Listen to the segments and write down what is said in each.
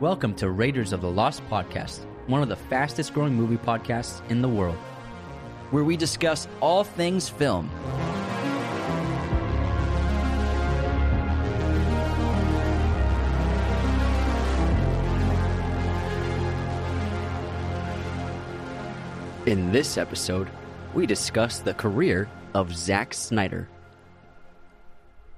Welcome to Raiders of the Lost Podcast, one of the fastest growing movie podcasts in the world. where we discuss all things film. In this episode, we discuss the career of Zack Snyder.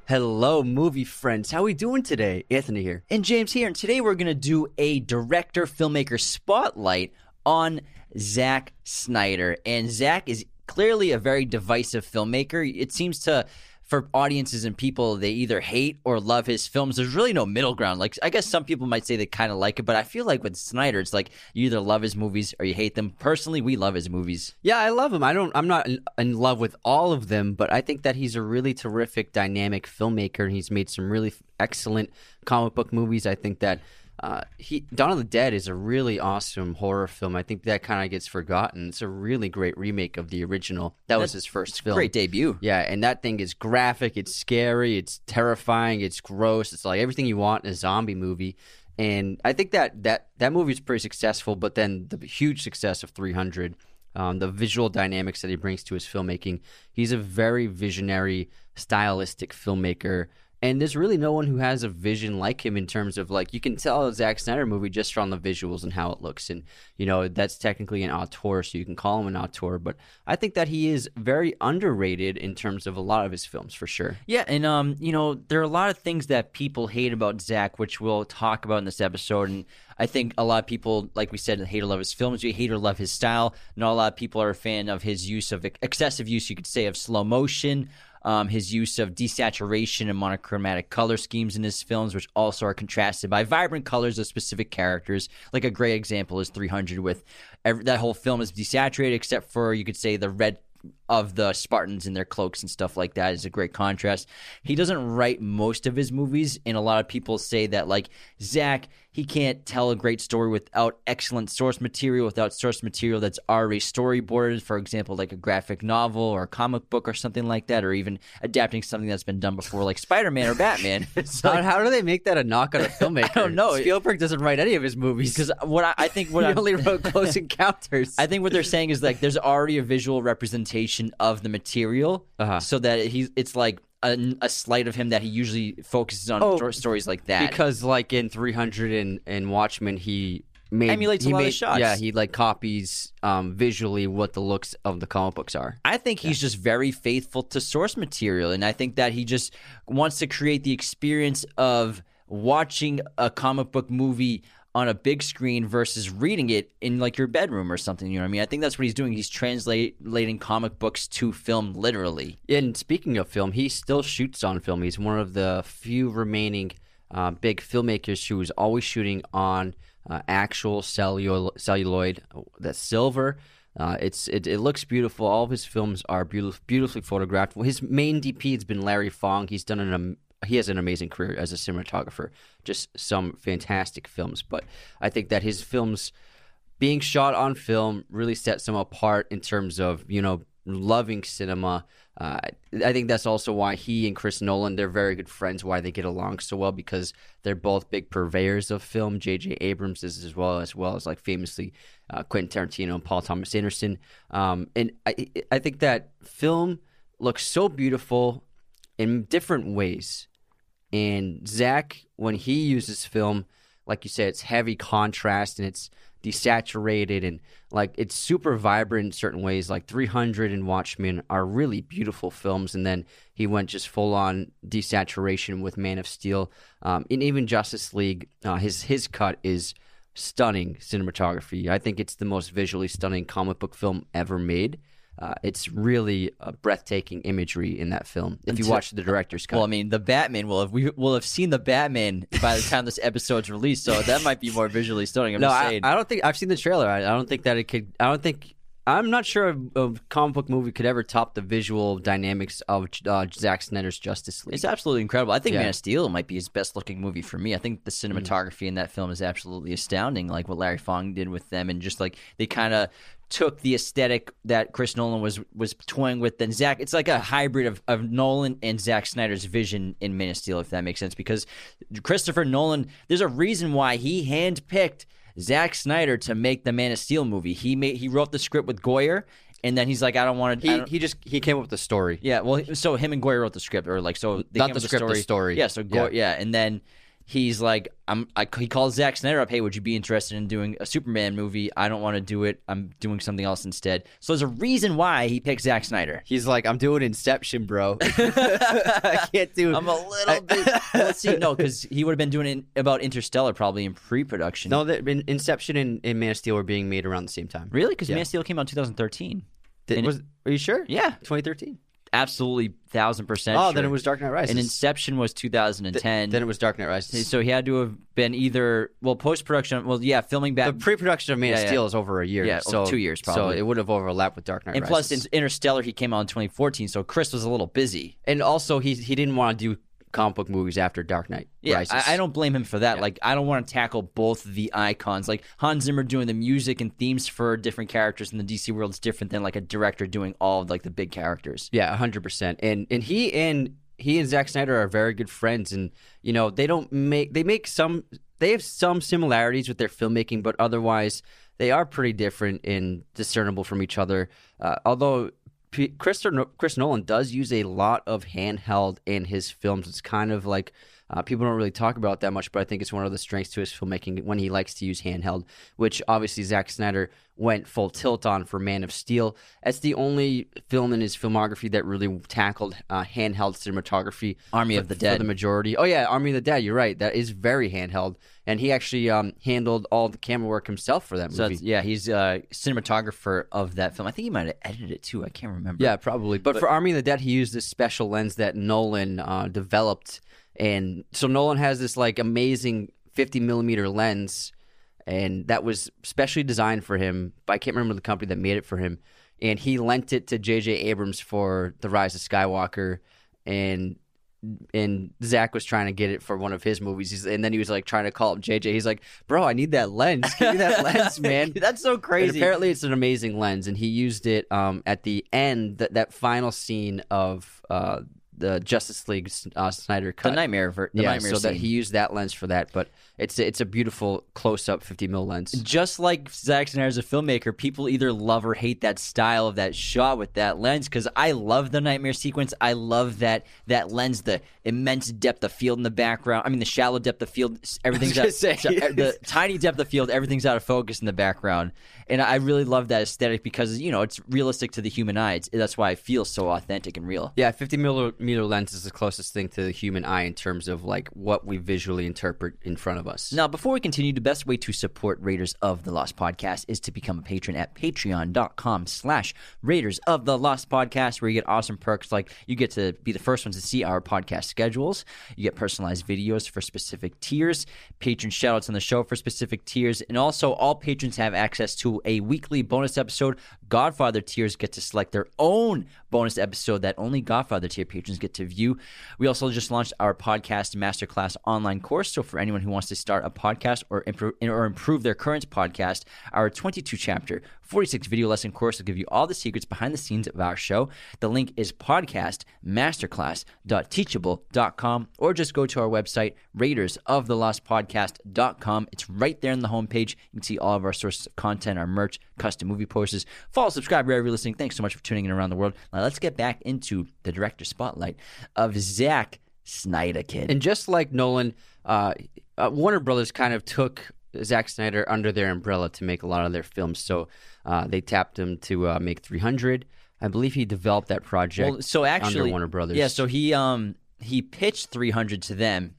Hello, movie friends. How are we doing today? Anthony here. And James here, and today we're going to do a director filmmaker spotlight on Zack Snyder. And Zack is clearly a very divisive filmmaker. It seems to for audiences and people they either hate or love his films. There's really no middle ground. Like I guess some people might say they kind of like it, but I feel like with Snyder it's like you either love his movies or you hate them. Personally, we love his movies. Yeah, I love him. I don't. I'm not in, in love with all of them, but I think that he's a really terrific, dynamic filmmaker, and he's made some really excellent comic book movies. I think that uh, he Dawn of the Dead is a really awesome horror film. I think that kind of gets forgotten. It's a really great remake of the original. That was his first film. Great debut. Yeah, and that thing is graphic. It's scary. It's terrifying. It's gross. It's like everything you want in a zombie movie. And I think that that that movie is pretty successful. But then the huge success of 300, um, the visual dynamics that he brings to his filmmaking. He's a very visionary, stylistic filmmaker. And there's really no one who has a vision like him in terms of like you can tell a Zack Snyder movie just from the visuals and how it looks, and you know that's technically an auteur, so you can call him an auteur. But I think that he is very underrated in terms of a lot of his films for sure. Yeah, and um, you know, there are a lot of things that people hate about Zack, which we'll talk about in this episode. And I think a lot of people, like we said, hate or love his films. You hate or love his style. Not a lot of people are a fan of his use of excessive use, you could say, of slow motion. Um, his use of desaturation and monochromatic color schemes in his films, which also are contrasted by vibrant colors of specific characters. Like a great example is 300, with every, that whole film is desaturated except for you could say the red of the Spartans in their cloaks and stuff like that is a great contrast. He doesn't write most of his movies, and a lot of people say that like Zack, he can't tell a great story without excellent source material, without source material that's already storyboarded. For example, like a graphic novel or a comic book or something like that, or even adapting something that's been done before, like Spider Man or Batman. So how, how do they make that a knock on a filmmaker? I don't know. Spielberg doesn't write any of his movies because what I, I think what he I'm, only wrote Close Encounters. I think what they're saying is like there's already a visual representation of the material, Uh-huh. so that he's it's like a, a slight of him that he usually focuses on Oh, sto- stories like that. because like in 300 and, and Watchmen, he made Emulates a lot of shots. Yeah, he like copies um, visually what the looks of the comic books are. I think he's just very faithful to source material, and I think that he just wants to create the experience of watching a comic book movie on a big screen versus reading it in like your bedroom or something. You know what I mean? I think that's what he's doing. He's translating comic books to film literally. And speaking of film, he still shoots on film. He's one of the few remaining uh, big filmmakers who's always shooting on uh, actual cellulo- celluloid. That's silver. Uh, it's it, it looks beautiful. All of his films are beautiful, beautifully photographed. His main DP has been Larry Fong. He's done an he has an amazing career as a cinematographer. Just some fantastic films. But I think that his films being shot on film really sets him apart in terms of you know loving cinema. Uh, I think that's also why he and Chris Nolan they're very good friends. Why they get along so well because they're both big purveyors of film. J.J. Abrams is as well as well as like famously uh, Quentin Tarantino and Paul Thomas Anderson. Um, and I I think that film looks so beautiful in different ways. And Zack, when he uses film, like you said, it's heavy contrast and it's desaturated and like it's super vibrant in certain ways. Like 300 and Watchmen are really beautiful films, and then he went just full on desaturation with Man of Steel. Um, and even Justice League, uh, his his cut is stunning cinematography. I think it's the most visually stunning comic book film ever made. Uh, it's really a breathtaking imagery in that film. If you watch the director's cut, Well, I mean, the Batman will have we will have seen the Batman by the time this episode's released, so that might be more visually stunning. I'm no, just I, saying. I don't think I've seen the trailer. I, I don't think that it could. I don't think. I'm not sure a, a comic book movie could ever top the visual dynamics of uh, Zack Snyder's Justice League. It's absolutely incredible. I think Yeah. Man of Steel might be his best looking movie for me. I think the cinematography in that film is absolutely astounding, like what Larry Fong did with them, and just like they kind of took the aesthetic that Chris Nolan was was toying with. Then Zack. it's like a hybrid of, of Nolan and Zack Snyder's vision in Man of Steel, if that makes sense. Because Christopher Nolan, there's a reason why he handpicked Zack Snyder to make the Man of Steel movie. He made he wrote the script with Goyer. And then he's like, I don't want to. he he just he came up with the story. Yeah, well, so him and Goyer wrote the script, or like so they Not came the up with script, the story. Yeah, so Goyer, yeah. and then he's like, I'm. I, he calls Zack Snyder up. Hey, would you be interested in doing a Superman movie? I don't want to do it. I'm doing something else instead. So there's a reason why he picked Zack Snyder. He's like, I'm doing Inception, bro. I can't do. It. I'm a little bit. Let's see, no, because he would have been doing it about Interstellar probably in pre-production. no, that in- Inception and, and Man of Steel were being made around the same time. really, because Yeah. Man of Steel came out in 2013. Did- was, are you sure? Yeah, 2013. Absolutely, thousand percent. Oh, sure. then it was Dark Knight Rises. And Inception was 2010. then it was Dark Knight Rises. So he had to have been either well post production. Well, yeah, filming back. the pre-production of Man Yeah, of yeah. Steel is over a year. Yeah, so two years, probably. So it would have overlapped with Dark Knight and plus, in Interstellar, he came out in 2014. So Chris was a little busy. and also he he didn't want to do comic book movies after Dark Knight Yeah. I, I don't blame him for that. Like, I don't want to tackle both the icons. Like Hans Zimmer doing the music and themes for different characters in the DC world is different than like a director doing all of like the big characters. Yeah, hundred percent. And and he and he and Zack Snyder are very good friends, and you know they don't make they make some they have some similarities with their filmmaking, but otherwise they are pretty different and discernible from each other. Uh, although P- Chris, Chris Nolan does use a lot of handheld in his films. It's kind of like uh, people don't really talk about that much, but I think it's one of the strengths to his filmmaking when he likes to use handheld, which obviously Zack Snyder went full tilt on for Man of Steel. That's the only film in his filmography that really tackled uh, handheld cinematography. Army for- of the for Dead. the majority. Oh yeah, Army of the Dead. You're right. That is very handheld, and he actually um, handled all the camera work himself for that So movie. that's, yeah, he's a cinematographer of that film. I think he might have edited it too. I can't remember. Yeah, probably. But, for Army of the Dead, he used this special lens that Nolan uh, developed, and so Nolan has this like amazing 50 millimeter lens, and that was specially designed for him. But I can't remember the company that made it for him, and he lent it to J.J. Abrams for The Rise of Skywalker, and. And Zack was trying to get it for one of his movies, He's, and then he was like trying to call up JJ. He's like, "Bro, I need that lens. Give me that lens, man." That's so And crazy. apparently, it's an amazing lens, and he used it um, at the end. That that final scene of uh, the Justice League uh, Snyder the cut. nightmare, ver- the yeah, nightmare so that he used that lens for that. But it's it's a beautiful close up 50 mil lens. just like Zack Snyder as a filmmaker, people either love or hate that style of that shot with that lens. Because I love the nightmare sequence. I love that that lens, the immense depth of field in the background. I mean, the shallow depth of field. Everything's out, say. so- uh, the tiny depth of field. Everything's out of focus in the background, and I really love that aesthetic because you know it's realistic to the human eye. It's, that's why it feels so authentic and real. Yeah, 50 millimeter lens is the closest thing to the human eye in terms of like what we visually interpret in front of us. Now, before we continue, the best way to support Raiders of the Lost Podcast is to become a patron at patreon.com slash Raiders of the Lost Podcast, where you get awesome perks like you get to be the first ones to see our podcast schedules. You get personalized videos for specific tiers, patron shoutouts on the show for specific tiers, and also all patrons have access to a weekly bonus episode. Godfather tiers get to select their own bonus episode that only Godfather tier patrons get to view. We also just launched our podcast masterclass online course. So for anyone who wants to start a podcast or improve, or improve their current podcast, our 22 chapter, 46 video lesson course will give you all the secrets behind the scenes of our show. The link is podcastmasterclass.teachable.com or just go to our website, raidersoftheLostPodcast.com. It's right there on the homepage. You can see all of our sources of content, our merch, custom movie posters. Follow, subscribe wherever you're listening. Thanks so much for tuning in around the world. Now let's get back into the director spotlight of Zack Snyder, kid. And just like Nolan, uh, uh, Warner Brothers kind of took Zack Snyder under their umbrella to make a lot of their films. So uh, they tapped him to uh, make 300. I believe he developed that project Well, so actually, under Warner Brothers. Yeah, so he um he pitched 300 to them.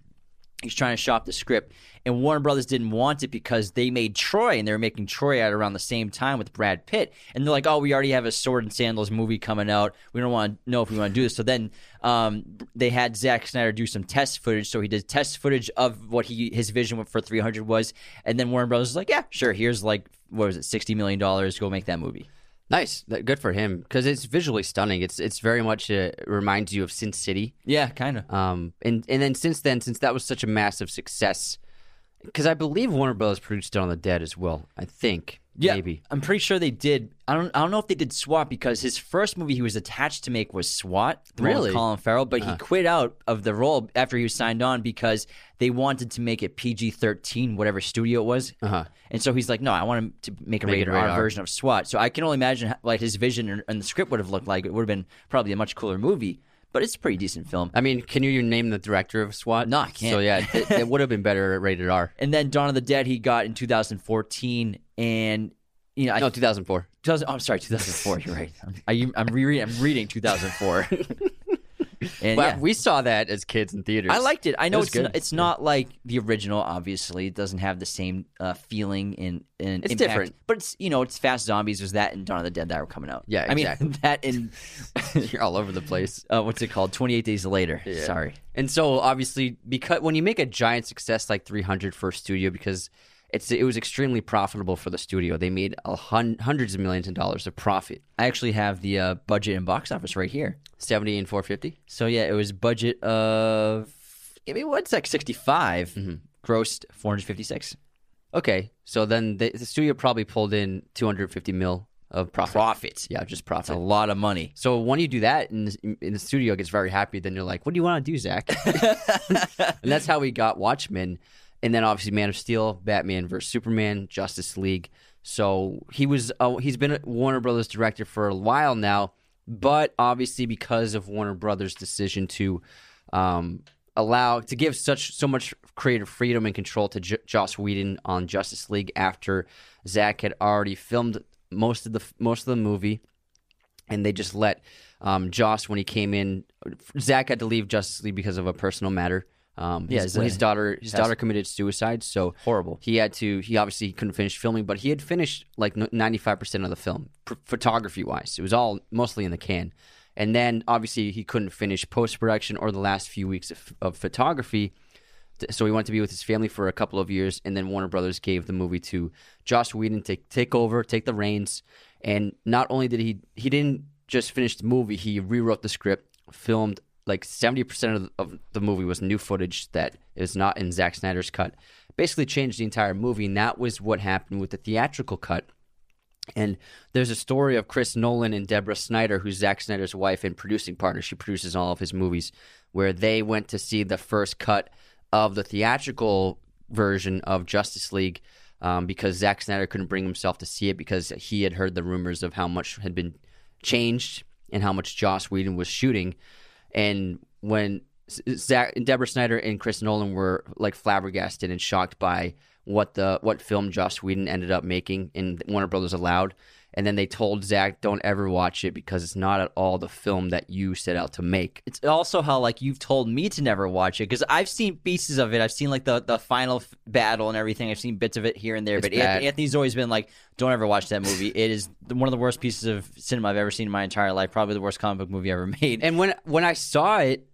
He's trying to shop the script, and Warner Brothers didn't want it because they made Troy, and they were making Troy at around the same time with Brad Pitt, and they're like, "Oh, we already have a Sword and Sandals movie coming out. We don't want to know if we want to do this." So then um, they had Zack Snyder do some test footage. So he did test footage of what he his vision for 300 was, and then Warner Brothers was like, "Yeah, sure. Here's like what was it, 60 million dollars? Go make that movie." Nice, good for him because it's visually stunning. It's it's very much uh, reminds you of Sin City. Yeah, kind of. Um, and and then since then, since that was such a massive success, because I believe Warner Brothers produced Dawn of the Dead as well. I think Yeah, maybe. I'm pretty sure they did. I don't. I don't know if they did SWAT because his first movie he was attached to make was SWAT. The Really? Uh-huh. Colin Farrell, but he quit out of the role after he was signed on because they wanted to make it PG-13, whatever studio it was. Uh-huh. And so he's like, "No, I want him to make a Make rated R R. version of SWAT." So I can only imagine how- like his vision and, and the script would have looked like. It would have been probably a much cooler movie, but it's a pretty decent film. I mean, can you name the director of SWAT? No, I can't. So yeah, it, it would have been better at rated R. And then Dawn of the Dead he got in 2014, and you know, I No, 2004. 2000, oh, I'm sorry, 2004. You're right. I'm, I, I'm rereading. I'm reading 2004. and yeah, we saw that as kids in theaters. I liked it. I know was it's good. not, it's not like the original. Obviously, it doesn't have the same uh, feeling and and It's impact. different. But it's you know it's Fast Zombies was that and Dawn of the Dead that were coming out. Yeah, I mean that in You're all over the place. uh, what's it called? 28 Days Later. Sorry. And so obviously, because when you make a giant success like 300 for a studio, because it's it was extremely profitable for the studio. They made a hun- hundreds of millions of dollars of profit. I actually have the uh, budget and box office right here. 70 and 450. So yeah, it was budget of I mean what's like 65, Mm-hmm. grossed 456. Okay, so then the, the studio probably pulled in 250 mil of profit. Profit. Yeah, just It's a lot of money. So when you do that, and the, and the studio gets very happy, then you're like, "What do you want to do, Zack?" and that's how we got Watchmen, and then obviously Man of Steel, Batman vs Superman, Justice League. So he was uh, he's been a Warner Brothers director for a while now, but obviously because of Warner Brothers' decision to um, allow to give such so much creative freedom and control to J- Joss Whedon on Justice League after Zack had already filmed most of the most of the movie and they just let um, Joss when he came in. Zack had to leave Justice League because of a personal matter. Um, Yeah, his, his daughter his daughter committed suicide, so Horrible. He had to. He obviously couldn't finish filming, but he had finished like ninety five percent of the film, photography wise. It was all mostly in the can, and then obviously he couldn't finish post production or the last few weeks of, of photography. So he wanted to be with his family for a couple of years, and then Warner Brothers gave the movie to Joss Whedon to take over, take the reins. And not only did he he didn't just finish the movie, he rewrote the script, filmed like seventy percent of, the- of the movie was new footage that is not in Zack Snyder's cut. Basically, changed the entire movie, and that was what happened with the theatrical cut. And there's a story of Chris Nolan and Deborah Snyder, who's Zack Snyder's wife and producing partner. She produces all of his movies, where they went to see the first cut of the theatrical version of Justice League um, because Zack Snyder couldn't bring himself to see it because he had heard the rumors of how much had been changed and how much Joss Whedon was shooting. And when Zack, Deborah Snyder and Chris Nolan were like flabbergasted and shocked by what the what film Joss Whedon ended up making and Warner Brothers allowed. And then they told Zack, "Don't ever watch it because it's not at all the film that you set out to make." It's also how like you've told me to never watch it because I've seen pieces of it. I've seen like the the final f- battle and everything. I've seen bits of it here and there. It's but bad. Anthony's always been like, "Don't ever watch that movie. It is one of the worst pieces of cinema I've ever seen in my entire life. Probably the worst comic book movie ever made." And when when I saw it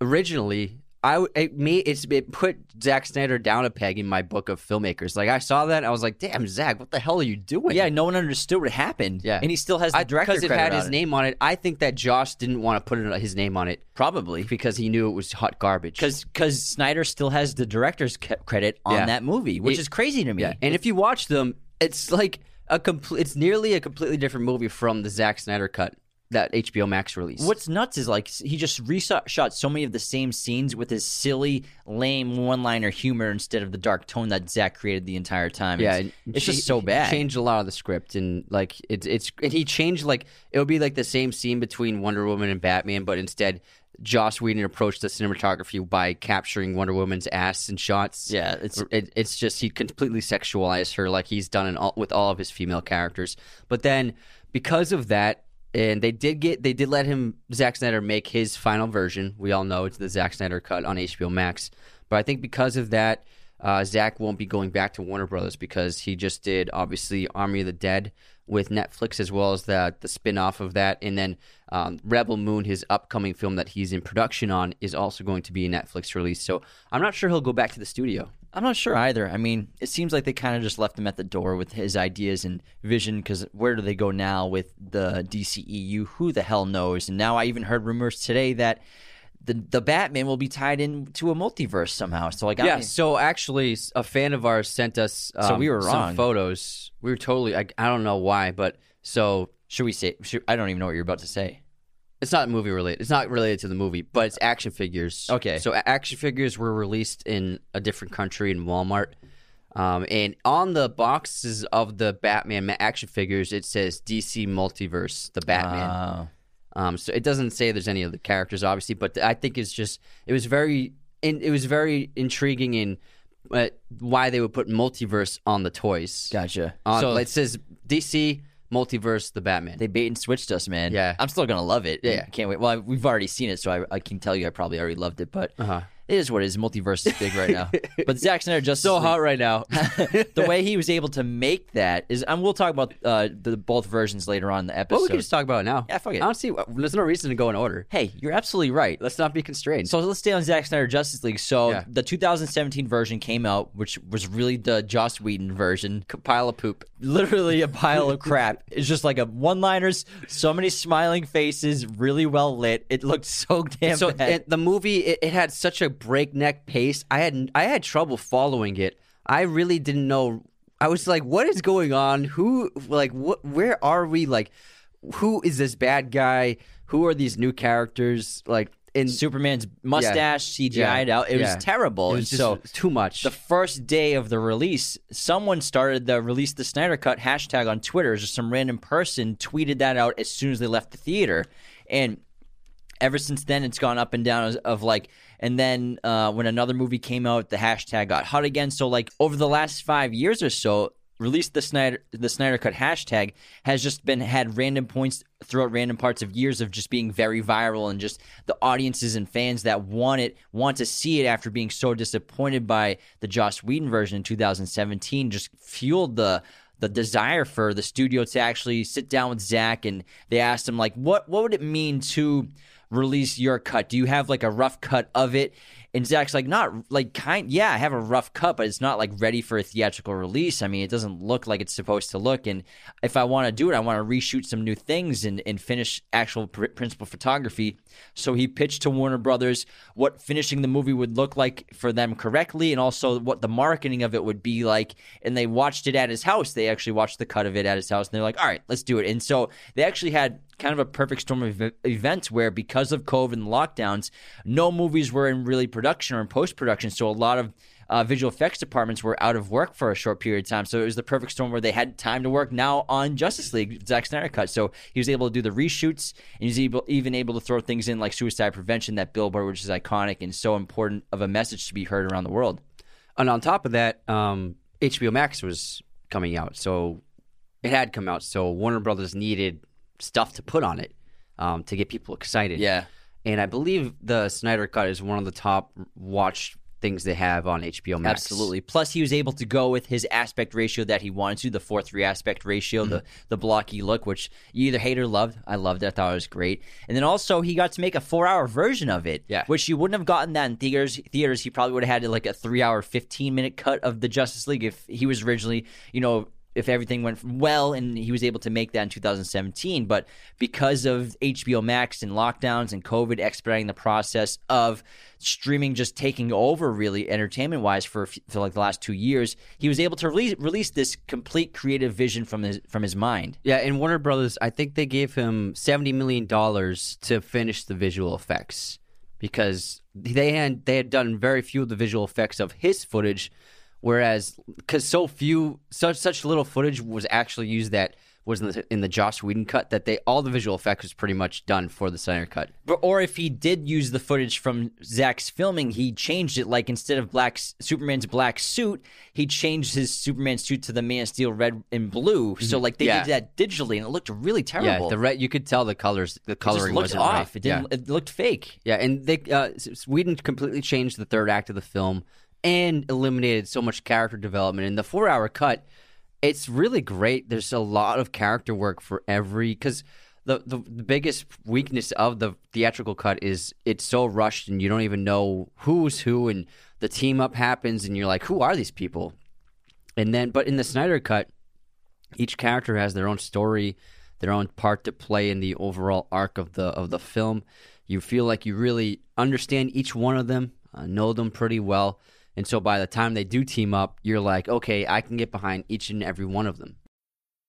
originally, I it me it's it put Zack Snyder down a peg in my book of filmmakers. Like I saw that, I was like, "Damn, Zack, what the hell are you doing?" yeah, no one understood what happened. Yeah. and he still has the director because it had on his it. name on it. I think that Joss didn't want to put his name on it probably because he knew it was hot garbage. because because Snyder still has the director's credit on Yeah. that movie, which It- is crazy to me. yeah, and if you watch them, it's like a complete. It's nearly a completely different movie from the Zack Snyder cut that HBO Max release. What's nuts is like he just reshot so many of the same scenes with his silly, lame one-liner humor instead of the dark tone that Zack created the entire time. Yeah, it's, it's just so he bad. Changed a lot of the script, and like it's it's and he changed like it would be like the same scene between Wonder Woman and Batman, but instead Joss Whedon approached the cinematography by capturing Wonder Woman's ass in shots. Yeah, it's it, it's just he completely sexualized her like he's done in all, with all of his female characters. But then because of that, and they did get they did let him Zack Snyder make his final version. We all know it's the Zack Snyder cut on HBO Max. But I think because of that, uh, Zack won't be going back to Warner Brothers because he just did obviously Army of the Dead with Netflix as well as the the spin off of that, and then um, Rebel Moon, his upcoming film that he's in production on, is also going to be a Netflix release. So I'm not sure he'll go back to the studio. I'm not sure either. I mean, it seems like they kind of just left him at the door with his ideas and vision. Because where do they go now with the DCEU? Who the hell knows? And now I even heard rumors today that the the Batman will be tied into a multiverse somehow. So like, Yeah. So actually, a fan of ours sent us. Um, So we were some wrong. photos. We were totally. I, I don't know why, but so should we say? Should, I don't even know what you're about to say. It's not movie related. It's not related to the movie, but it's action figures. Okay. So a- action figures were released in a different country in Walmart. Um, and on the boxes of the Batman ma- action figures, it says DC Multiverse, the Batman. Uh, Um, so it doesn't say there's any of the characters, obviously, but I think it's just it was very in, it was very intriguing in uh, why they would put multiverse on the toys. gotcha. On, so it says DC multiverse, the Batman. they bait and switched us, man. Yeah. I'm still gonna love it. Yeah. can't wait. Well, I, we've already seen it, so I, I can tell you I probably already loved it. But Uh-huh. It is what it is. Multiverse is big right now. But Zack Snyder just so hot right now. the way he was able to make that is, and we'll talk about uh, the both versions later on in the well, episode. we can just talk about it now. Yeah, fuck it. I don't see. There's no reason to go in order. hey, you're absolutely right. Let's not be constrained. So let's stay on Zack Snyder Justice League. So Yeah. the 2017 version came out, which was really the Joss Whedon version. pile of poop. Literally a pile of crap. It's just like a one-liners, so many smiling faces, really well lit. It looked so damn so bad. it, the movie it, it had such a breakneck pace. I had I had trouble following it. I really didn't know. I was like, "What is going on? Who like what? Where are we? Like, who is this bad guy? Who are these new characters? Like, in Superman's mustache CGI'd Yeah. out. It Yeah. was terrible. it was just so too much. the first day of the release, someone started the release the Snyder Cut hashtag on Twitter. Just some random person tweeted that out as soon as they left the theater, and ever since then it's gone up and down of like. And then uh, when another movie came out, the hashtag got hot again. So like over the last five years or so, release the Snyder the Snyder Cut hashtag has just been had random points throughout random parts of years of just being very viral and just the audiences and fans that want it want to see it after being so disappointed by the Joss Whedon version in 2017 just fueled the the desire for the studio to actually sit down with Zack and they asked him like what what would it mean to release your cut? Do you have like a rough cut of it? And Zack's like, not like kind. Yeah, I have a rough cut, but it's not like ready for a theatrical release. I mean, it doesn't look like it's supposed to look. And if I want to do it, I want to reshoot some new things and, and finish actual pr- principal photography. So he pitched to Warner Brothers what finishing the movie would look like for them correctly, and also what the marketing of it would be like. And they watched it at his house. They actually watched the cut of it at his house, and they're like, all right, let's do it. And so they actually had kind of a perfect storm of ev- events where because of COVID and lockdowns, no movies were in really production or in post production. So a lot of uh, visual effects departments were out of work for a short period of time. So it was the perfect storm where they had time to work now on Justice League, Zack Snyder cut. So he was able to do the reshoots and he was able, even able to throw things in like suicide prevention, that billboard, which is iconic and so important of a message to be heard around the world. and on top of that, um, HBO Max was coming out, so it had come out. So Warner Brothers needed stuff to put on it um, to get people excited. Yeah. and I believe the Snyder Cut is one of the top watched things they have on HBO Max. Absolutely. Plus, he was able to go with his aspect ratio that he wanted to, the 4 3 aspect ratio, the, the blocky look, which you either hate or loved. I loved it. I thought it was great. And then also, he got to make a four hour version of it, Yeah. which you wouldn't have gotten that in theaters. Theaters, he probably would have had like a three hour, 15 minute cut of the Justice League if he was originally, you know, if everything went well and he was able to make that in 2017. But because of HBO Max and lockdowns and COVID expediting the process of streaming just taking over really entertainment wise for, for like the last two years, he was able to release, release this complete creative vision from his from his mind. Yeah, and Warner Brothers, I think they gave him seventy million dollars to finish the visual effects because they had they had done very few of the visual effects of his footage, whereas because so few such such little footage was actually used that was in the in the Joss Whedon cut that they all the visual effects was pretty much done for the Snyder cut. But, or if he did use the footage from Zack's filming, he changed it. Like instead of black Superman's black suit, he changed his Superman suit to the Man of Steel red and blue. So like they Yeah. did that digitally, and it looked really terrible. Yeah, the red you could tell the colors the coloring looked wasn't off. right. It didn't. Yeah. It looked fake. Yeah, and they uh, Whedon completely changed the third act of the film, and eliminated so much character development. In the four hour cut, it's really great. There's a lot of character work for every because the, the the biggest weakness of the theatrical cut is it's so rushed and you don't even know who's who and the team up happens and you're like who are these people and then but in the Snyder cut each character has their own story their own part to play in the overall arc of the of the film you feel like you really understand each one of them uh, know them pretty well and so by the time they do team up you're like okay I can get behind each and every one of them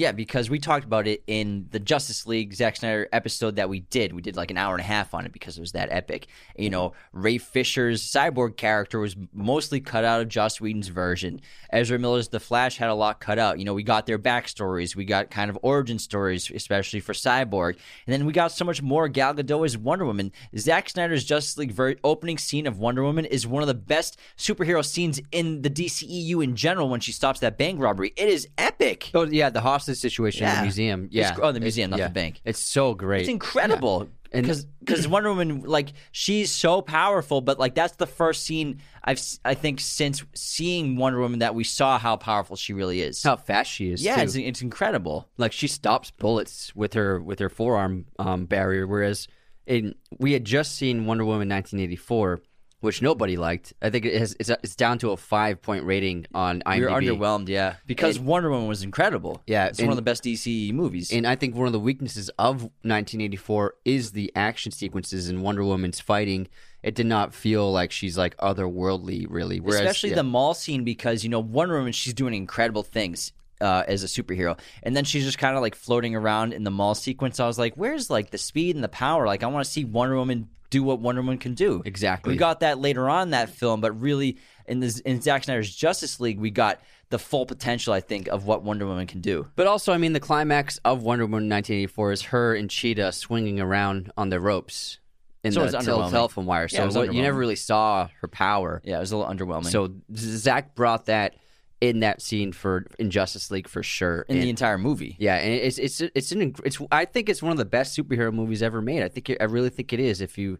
Yeah, because we talked about it in the Justice League Zack Snyder episode that we did. We did like an hour and a half on it because it was that epic. You know, Ray Fisher's cyborg character was mostly cut out of Joss Whedon's version. Ezra Miller's The Flash had a lot cut out. You know, we got their backstories, we got kind of origin stories, especially for Cyborg, and then we got so much more. Gal Gadot as Wonder Woman. Zack Snyder's Justice League ver- opening scene of Wonder Woman is one of the best superhero scenes in the DCEU in general. When she stops that bank robbery, it is epic. Oh yeah, the hostage situation in Yeah. the museum. It's Yeah, gr- oh, the It- museum, not the bank. It's so great. It's incredible. And- Because because Wonder Woman like she's so powerful, but like that's the first scene I've s- I think since seeing Wonder Woman that we saw how powerful she really is. How fast she is. yeah, too. it's, it's incredible. like she stops bullets with her with her forearm um, barrier, whereas in we had just seen Wonder Woman 1984, which nobody liked. I think it has, it's, it's down to a five point rating on IMDb. We were underwhelmed, yeah, because And- Wonder Woman was incredible. Yeah, it's one of the best DC movies. And I think one of the weaknesses of 1984 is the action sequences in Wonder Woman's fighting. It did not feel like she's like otherworldly, really. Whereas, especially yeah. the mall scene because you know Wonder Woman she's doing incredible things uh, as a superhero, and then she's just kind of like floating around in the mall sequence. I was like, where's like the speed and the power? Like I want to see Wonder Woman do what Wonder Woman can do. Exactly. We got that later on in that film, but really in this in Zack Snyder's Justice League, we got the full potential, I think, of what Wonder Woman can do. But also, I mean, the climax of Wonder Woman 1984 is her and Cheetah swinging around on the ropes in So the tel- telephone wire. Yeah, So it was what- you never really saw her power. Yeah, it was a little underwhelming. So Zack brought that in that scene for in Justice League for sure. in And- the entire movie, yeah, and it's it's it's an it's I think it's one of the best superhero movies ever made. I think it, I really think it is. If you,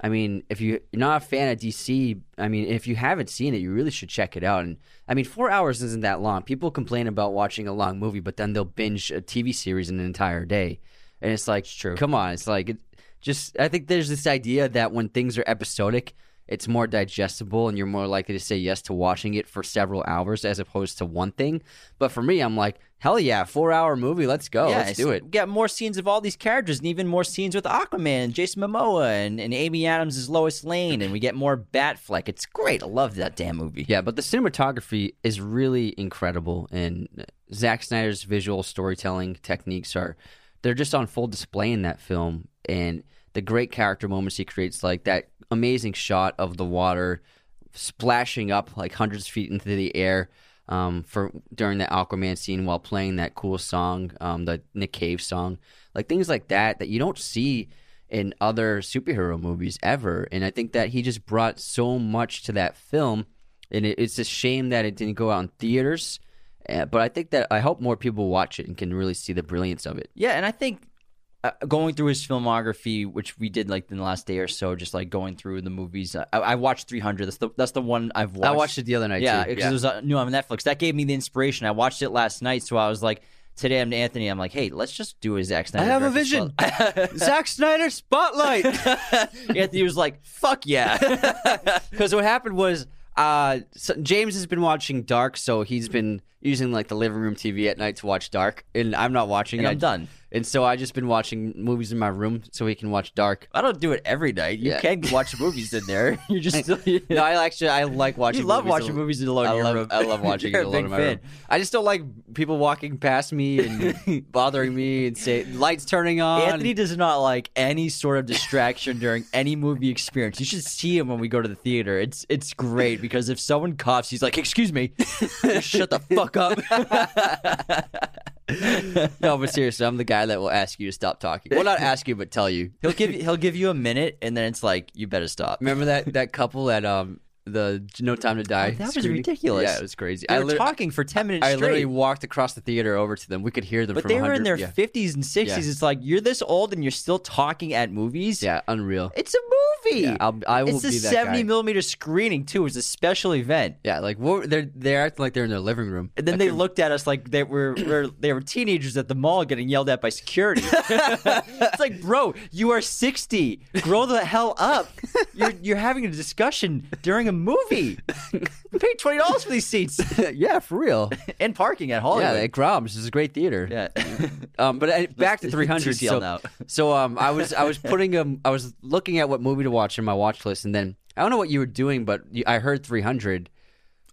I mean, if you, you're not a fan of DC, I mean, if you haven't seen it, you really should check it out. And I mean, four hours isn't that long. People complain about watching a long movie, but then they'll binge a TV series in an entire day, and it's like, true. come on, it's like, it, just I think there's this idea that when things are episodic. It's more digestible, and you're more likely to say yes to watching it for several hours as opposed to one thing. But for me, I'm like, hell yeah, four hour movie, let's go, yeah, let's do it. We got more scenes of all these characters, and even more scenes with Aquaman, Jason Momoa, and, and Amy Adams as Lois Lane, and we get more Batfleck. It's great. I love that damn movie. Yeah, but the cinematography is really incredible, and Zack Snyder's visual storytelling techniques are they're just on full display in that film, and the great character moments he creates, like that amazing shot of the water splashing up like hundreds of feet into the air. Um, for during the Aquaman scene while playing that cool song, um, the Nick Cave song, like things like that that you don't see in other superhero movies ever. And I think that he just brought so much to that film, and it, it's a shame that it didn't go out in theaters. Uh, but I think that I hope more people watch it and can really see the brilliance of it. Yeah, and I think uh, going through his filmography, which we did like in the last day or so, just like going through the movies. Uh, I, I watched 300. That's the that's the one I've watched. I watched it the other night. Yeah, too. because it was uh, new on Netflix. That gave me the inspiration. I watched it last night, so I was like, today I'm to Anthony. I'm like, hey, let's just do a Zack Snyder. I have a vision. Zack Snyder spotlight. Anthony was like, fuck yeah. Because what happened was uh, so James has been watching Dark, so he's been using like the living room TV at night to watch Dark, and I'm not watching and it. I'm done. and so I just been watching movies in my room so we can watch Dark. I don't do it every night. You Yeah. can watch movies in there. You're just no, I actually I like watching. You love movies watching al- movies alone I love, room. I love watching it alone in my fan. room. I just don't like people walking past me and bothering me and say lights turning on. Anthony does not like any sort of distraction during any movie experience. You should see him when we go to the theater. It's it's great because if someone coughs, he's like, "Excuse me, shut the fuck up." no, but seriously, I'm the guy that will ask you to stop talking. Well, not ask you, but tell you. he'll give you, he'll give you a minute, and then it's like, "You better stop." Remember that that couple at um the No Time to Die? Oh, that was screening? ridiculous. Yeah, it was crazy. They I were lit- talking for ten minutes I straight. literally walked across the theater over to them. We could hear them. but from they were in 100 their yeah. fifties and sixties. It's like you're this old and you're still talking at movies. Yeah, unreal. It's a movie. Yeah, I'll- I will it's a be that seventy guy. millimeter screening too. It's a special event. Yeah, like what, they're they're acting like they're in their living room. And then they looked at us like they were, were they were teenagers at the mall getting yelled at by security. it's like, bro, you are sixty. Grow the hell up. You're you're having a discussion during a movie. You paid twenty dollars for these seats yeah, for real. and parking at Hollywood. yeah, at Grauman's is a great theater. yeah. Um, but uh, back to 300. TCL so, now. so um, I was I was putting um I was looking at what movie to watch in my watch list, and then I don't know what you were doing, but you, I heard 300.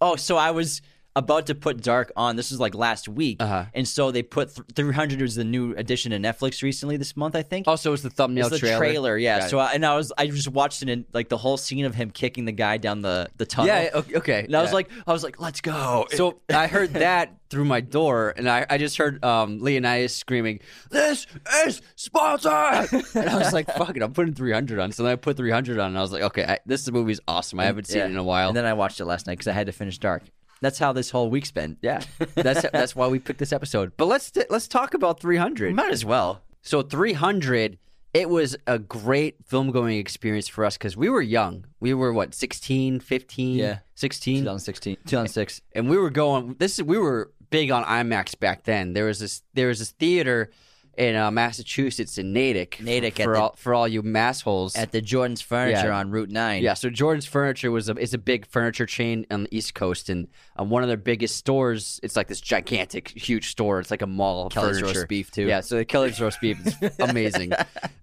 Oh, so I was about to put Dark on. This was like last week, Uh-huh. and so they put th- 300 was the new addition to Netflix recently this month, I think. Also, it's the thumbnail It's the trailer. trailer, yeah. Got. So I, and I was I just watched it in like the whole scene of him kicking the guy down the the tunnel. yeah, okay. And I was like, I was like, let's go. So I heard that through my door, and I, I just heard um, Leonidas screaming, "This is Sparta!" and I was like, "Fuck it, I'm putting 300 on." So then I put 300 on, and I was like, "Okay, I, this movie's awesome. I haven't seen Yeah. it in a while." And then I watched it last night because I had to finish Dark. That's how this whole week's been. yeah, that's that's why we picked this episode. But let's let's talk about 300. Might as well. So 300, it was a great film going experience for us because we were young. We were what 16, 15, Yeah. 16, 2016, 2006. and we were going. This is we were big on IMAX back then. There was this there was this theater in uh, Massachusetts in Natick. Natick for, for the- all for all you massholes. At the Jordan's Furniture Yeah. on Route 9. yeah, so Jordan's Furniture was a is a big furniture chain on the East Coast, and um, one of their biggest stores. It's like this gigantic, huge store. It's like a mall. Of Kelly's furniture. roast beef, too. Yeah, so the Kelly's roast beef is amazing.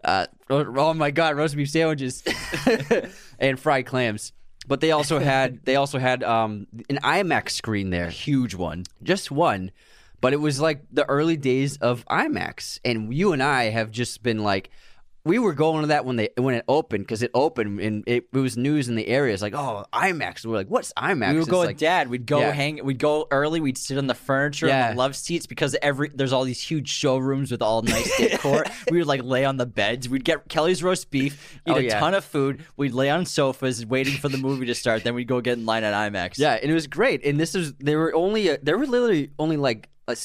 Uh, oh, my god, roast beef sandwiches and fried clams. But they also had they also had um, an IMAX screen there, Huge one. just one. But it was like the early days of IMAX, and you and I have just been like, we were going to that when they when it opened because it opened and it, it was news in the area. It's like, oh, IMAX. We're like, what's IMAX? We would go like, with dad. We'd go Yeah. hang. We'd go early. We'd sit on the furniture Yeah. and the love seats because every there's all these huge showrooms with all nice decor. we would like lay on the beds. We'd get Kelly's roast beef, eat Oh, a yeah. ton of food. We'd lay on sofas waiting for the movie to start. Then we'd go get in line at IMAX. Yeah, and it was great. And this is there were only a, there were literally only like a,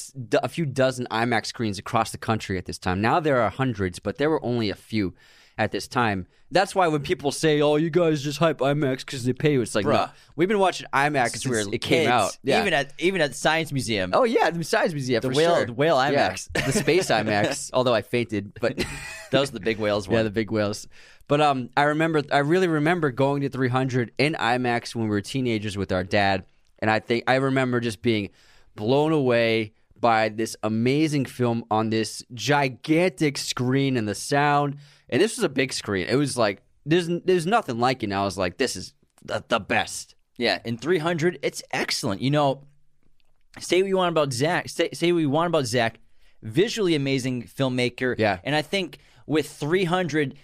a few dozen IMAX screens across the country at this time. Now there are hundreds, but there were only a few at this time. That's why when people say, "Oh, you guys just hype IMAX because they pay you," it's like, no, Bruh. we've been watching IMAX Since were it came out. Yeah. Even at even at the Science Museum. Oh yeah, the Science Museum The for whale- sure. the whale Yeah, IMAX. the space IMAX. Although I fainted, but that was the big whales one. yeah, the big whales. But um, I remember, I really remember going to 300 in IMAX when we were teenagers with our dad, and I think I remember just being blown away by this amazing film on this gigantic screen and the sound. And this was a big screen. It was like there's there's nothing like it. And I was like, this is the, the best. Yeah, in 300, it's excellent. You know, say what you want about Zack. Say, say what you want about Zack. Visually amazing filmmaker. Yeah. And I think with 300,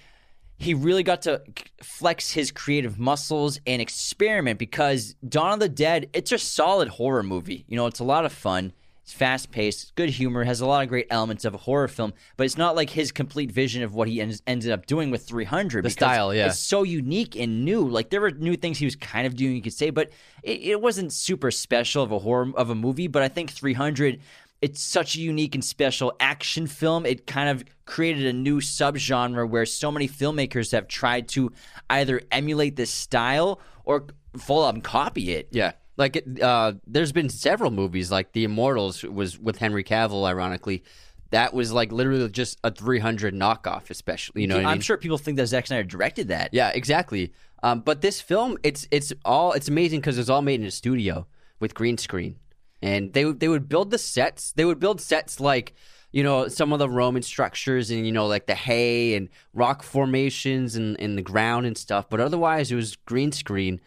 he really got to flex his creative muscles and experiment because Dawn of the Dead, it's a solid horror movie. You know, it's a lot of fun. It's fast paced, good humor, has a lot of great elements of a horror film, but it's not like his complete vision of what he ends, ended up doing with 300. The style, yeah. It's so unique and new. Like there were new things he was kind of doing, you could say, but it, it wasn't super special of a horror of a movie. But I think 300, it's such a unique and special action film. It kind of created a new subgenre where so many filmmakers have tried to either emulate this style or full on copy it. Yeah. Like it, uh, there's been several movies like The Immortals was with Henry Cavill ironically. That was like literally just a 300 knockoff especially, you know what I I'm mean? sure people think that Zack Snyder directed that. Yeah, exactly. Um, but this film, it's it's all it's amazing because it's all made in a studio with green screen, and they they would build the sets. They would build sets like you know, some of the Roman structures and you know, like the hay and rock formations and in the ground and stuff. But otherwise, it was green screen,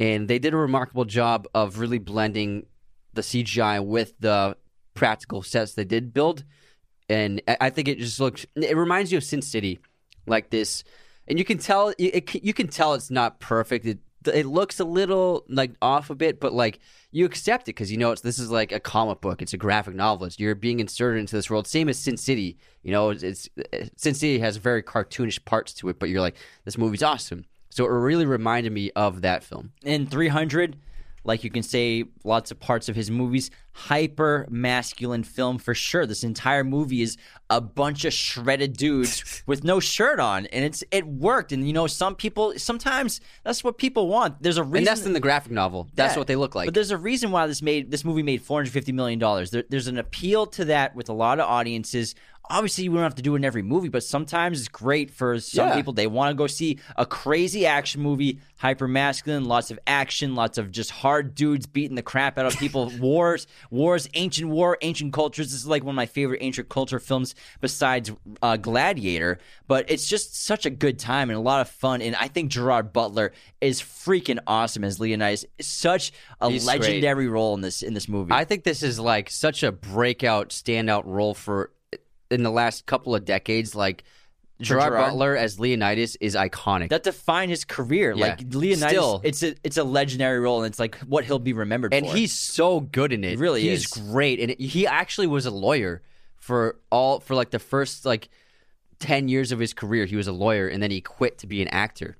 and they did a remarkable job of really blending the CGI with the practical sets they did build. And I I think it just looks. It reminds you of Sin City, like this, and you can tell. It, it, you can tell it's not perfect. It it looks a little like off a bit, but like you accept it because you know it's this is like a comic book. It's a graphic novel. It's, you're being inserted into this world. Same as Sin City. You know, it's, it's eh, Sin City has very cartoonish parts to it, but you're like, this movie's awesome. So it really reminded me of that film. in 300 like you can say lots of parts of his movies hyper masculine film for sure this entire movie is a bunch of shredded dudes with no shirt on and it's it worked and you know some people sometimes that's what people want there's a reason And that's in the graphic novel. That's Yeah. what they look like. But there's a reason why this made this movie made 450 million dollars. There, there's an appeal to that with a lot of audiences. Obviously, we don't have to do it in every movie, but sometimes it's great for some Yeah. people. They want to go see a crazy action movie, hyper masculine, lots of action, lots of just hard dudes beating the crap out of people. wars, wars, ancient war, ancient cultures. This is like one of my favorite ancient culture films besides uh, Gladiator. But it's just such a good time and a lot of fun. And I think Gerard Butler is freaking awesome as Leonidas. Such a He's great. legendary role in this in this movie. I think this is like such a breakout, standout role for in the last couple of decades. Like Gerard, Gerard? Butler as Leonidas is iconic. that defined his career. Yeah. Like Leonidas, Still. it's a it's a legendary role, and it's like what he'll be remembered for. and for. he's so good in it. He really he's is. great, and he actually was a lawyer for all for like the first like ten years of his career. He was a lawyer, and then he quit to be an actor,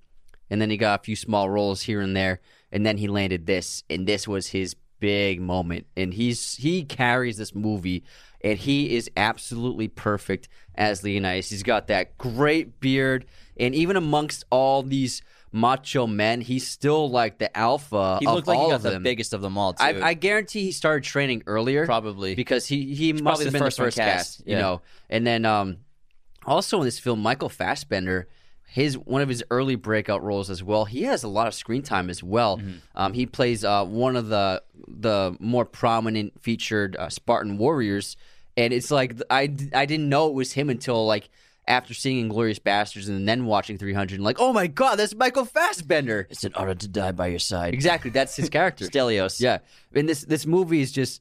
and then he got a few small roles here and there, and then he landed this, and this was his big moment, and he's he carries this movie. And he is absolutely perfect as Leonidas. He's got that great beard, and even amongst all these macho men, he's still like the alpha he of looked like he got the biggest of them all. Too. I, I guarantee he started training earlier, Probably. because he he must probably have the been first the first cast, cast, you know. And then um, also in this film, Michael Fassbender, his one of his early breakout roles as well. He has a lot of screen time as well. Mm-hmm. Um, he plays uh, one of the the more prominent featured uh, Spartan warriors, and it's like I I didn't know it was him until like. After seeing Inglourious Basterds and then watching 300, and like, oh my god, that's Michael Fassbender! it's an honor to die by your side. Exactly, that's his character. Stelios. Yeah, and this this movie is just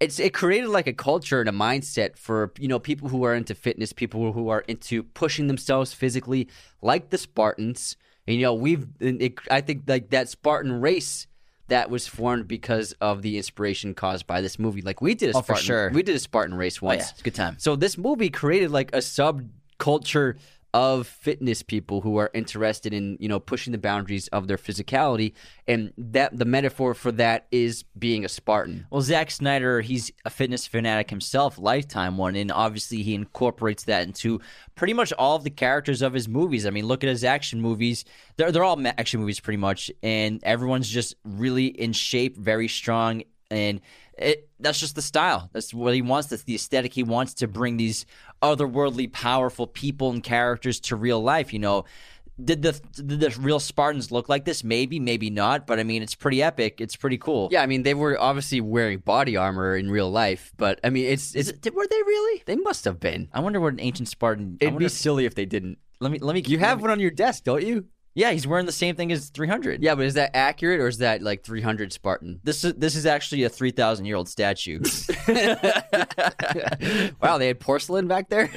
it's it created like a culture and a mindset for you know people who are into fitness, people who are into pushing themselves physically, like the Spartans. And you know we've it, I think like that Spartan race that was formed because of the inspiration caused by this movie. Like we did a Oh, for Spartan, sure. we did a Spartan race Oh, once. yeah, it's a good time. So this movie created like a subculture of fitness people who are interested in you know pushing the boundaries of their physicality, and that the metaphor for that is being a Spartan. Well, Zack Snyder, he's a fitness fanatic himself, lifetime one, and obviously he incorporates that into pretty much all of the characters of his movies. I mean, look at his action movies; they're they're all action movies pretty much, and everyone's just really in shape, very strong, and it that's just the style. That's what he wants. That's the aesthetic he wants to bring these otherworldly, powerful people and characters to real life. You know. Did the did the real Spartans look like this? Maybe, maybe not. But I mean, it's pretty epic. It's pretty cool. Yeah, I mean they were obviously wearing body armor in real life, but I mean it's it's it, were they really? they must have been. I wonder what an ancient Spartan. It'd be if- silly if they didn't. let me let me. You have me- one on your desk, don't you? Yeah, he's wearing the same thing as 300. Yeah, but is that accurate or is that like 300 Spartan? This is this is actually a 3,000 year old statue. wow, they had porcelain back there.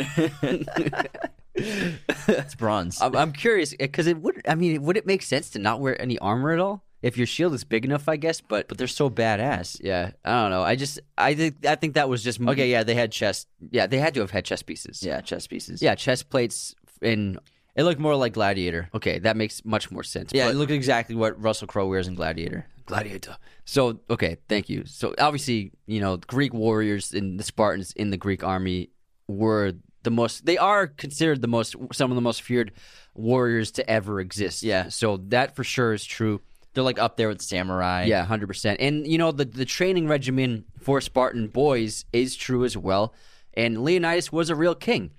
it's bronze. I'm, I'm curious eh, because it would. I mean, would it make sense to not wear any armor at all if your shield is big enough? I guess, but but they're so badass. yeah, I don't know. I just, I think, I think that was just Okay, yeah, they had chest. Yeah, they had to have had chest pieces. Yeah, chest pieces. yeah, chest plates. And it looked more like Gladiator. okay, that makes much more sense. Yeah, but- it looked exactly what Russell Crowe wears in Gladiator. Gladiator. So okay, thank you. So obviously, you know, Greek warriors and the Spartans in the Greek army were the most. They are considered the most some of the most feared warriors to ever exist. Yeah. So that for sure is true. They're like up there with samurai. Yeah, hundred percent. And you know, the the training regimen for Spartan boys is true as well. And Leonidas was a real king.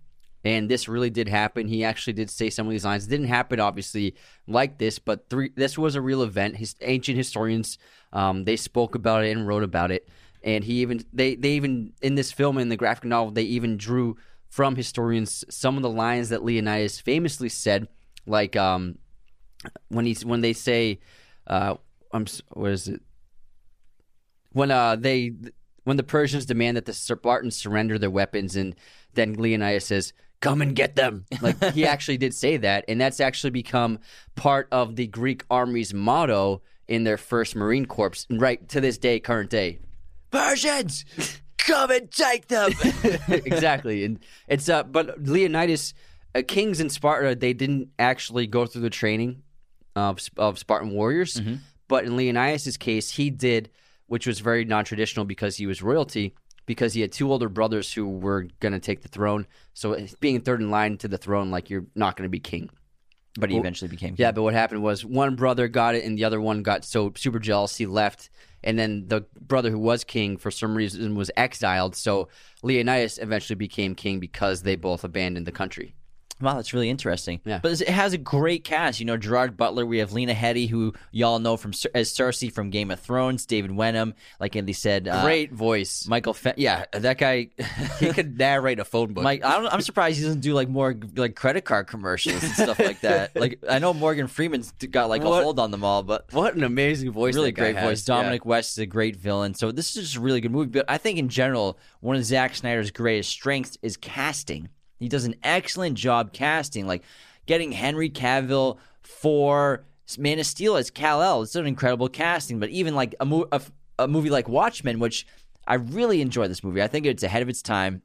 And this really did happen. He actually did say some of these lines. It didn't happen, obviously, like this, but three, this was a real event. His ancient historians, um, they spoke about it and wrote about it. and he even they they even in this film in the graphic novel they even drew from historians some of the lines that Leonidas famously said, like um, when he when they say, uh, I'm what is it? When uh they when the Persians demand that the Spartans surrender their weapons, and then Leonidas says, "Come and get them." Like he actually did say that, and that's actually become part of the Greek army's motto in their first Marine Corps, right to this day, current day. Persians, come and take them. exactly, and it's uh, but Leonidas, uh, kings in Sparta, they didn't actually go through the training of of Spartan warriors, but in Leonidas's case, he did, which was very non traditional because he was royalty. Because he had two older brothers who were going to take the throne, so eh, being third in line to the throne, like you're not going to be king. but he eventually became. King. Yeah, but what happened was one brother got it, and the other one got so super jealous he left. And then the brother who was king for some reason was exiled. So Leonidas eventually became king because they both abandoned the country. Wow, that's really interesting. Yeah. But it has a great cast. You know, Gerard Butler. We have Lena Headey, who y'all know from as Cersei from Game of Thrones. David Wenham, like Andy said, uh, Great voice. Michael. Fe- yeah, that guy. he could narrate a phone book. Mike, I don't, I'm surprised he doesn't do like more like credit card commercials and stuff like that. Like I know Morgan Freeman's got like What? a hold on them all, but what an amazing voice! really that guy great has. voice. Dominic West is a great villain. So this is just a really good movie. But I think in general, one of Zack Snyder's greatest strengths is casting. He does an excellent job casting, like getting Henry Cavill for Man of Steel as Kal El. It's an incredible casting. But even like a, mo- a, a movie like Watchmen, which I really enjoy this movie. I think it's ahead of its time.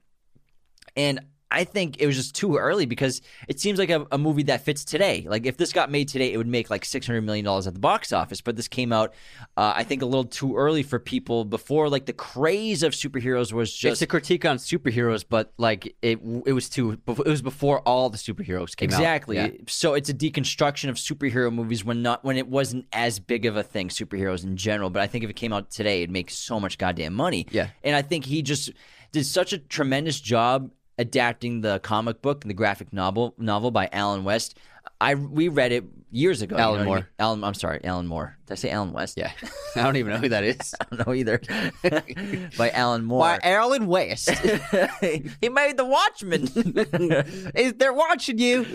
And I think it was just too early because it seems like a, a movie that fits today. Like if this got made today, it would make like six hundred million dollars at the box office. But this came out, uh, I think, a little too early for people. Before like the craze of superheroes was just It's a critique on superheroes, but like it, it was too. It was before all the superheroes came out. exactly. Yeah. So it's a deconstruction of superhero movies when not when it wasn't as big of a thing, superheroes in general. But I think if it came out today, it'd make so much goddamn money. Yeah. And I think he just did such a tremendous job adapting the comic book and the graphic novel novel by Alan West. I we read it years ago. you Alan know what I Moore. mean? Alan, I'm sorry, Alan Moore. Did I say Alan West? Yeah, I don't even know who that is. I don't know either. by Alan Moore. By Alan West. he made the Watchmen. is they're watching you?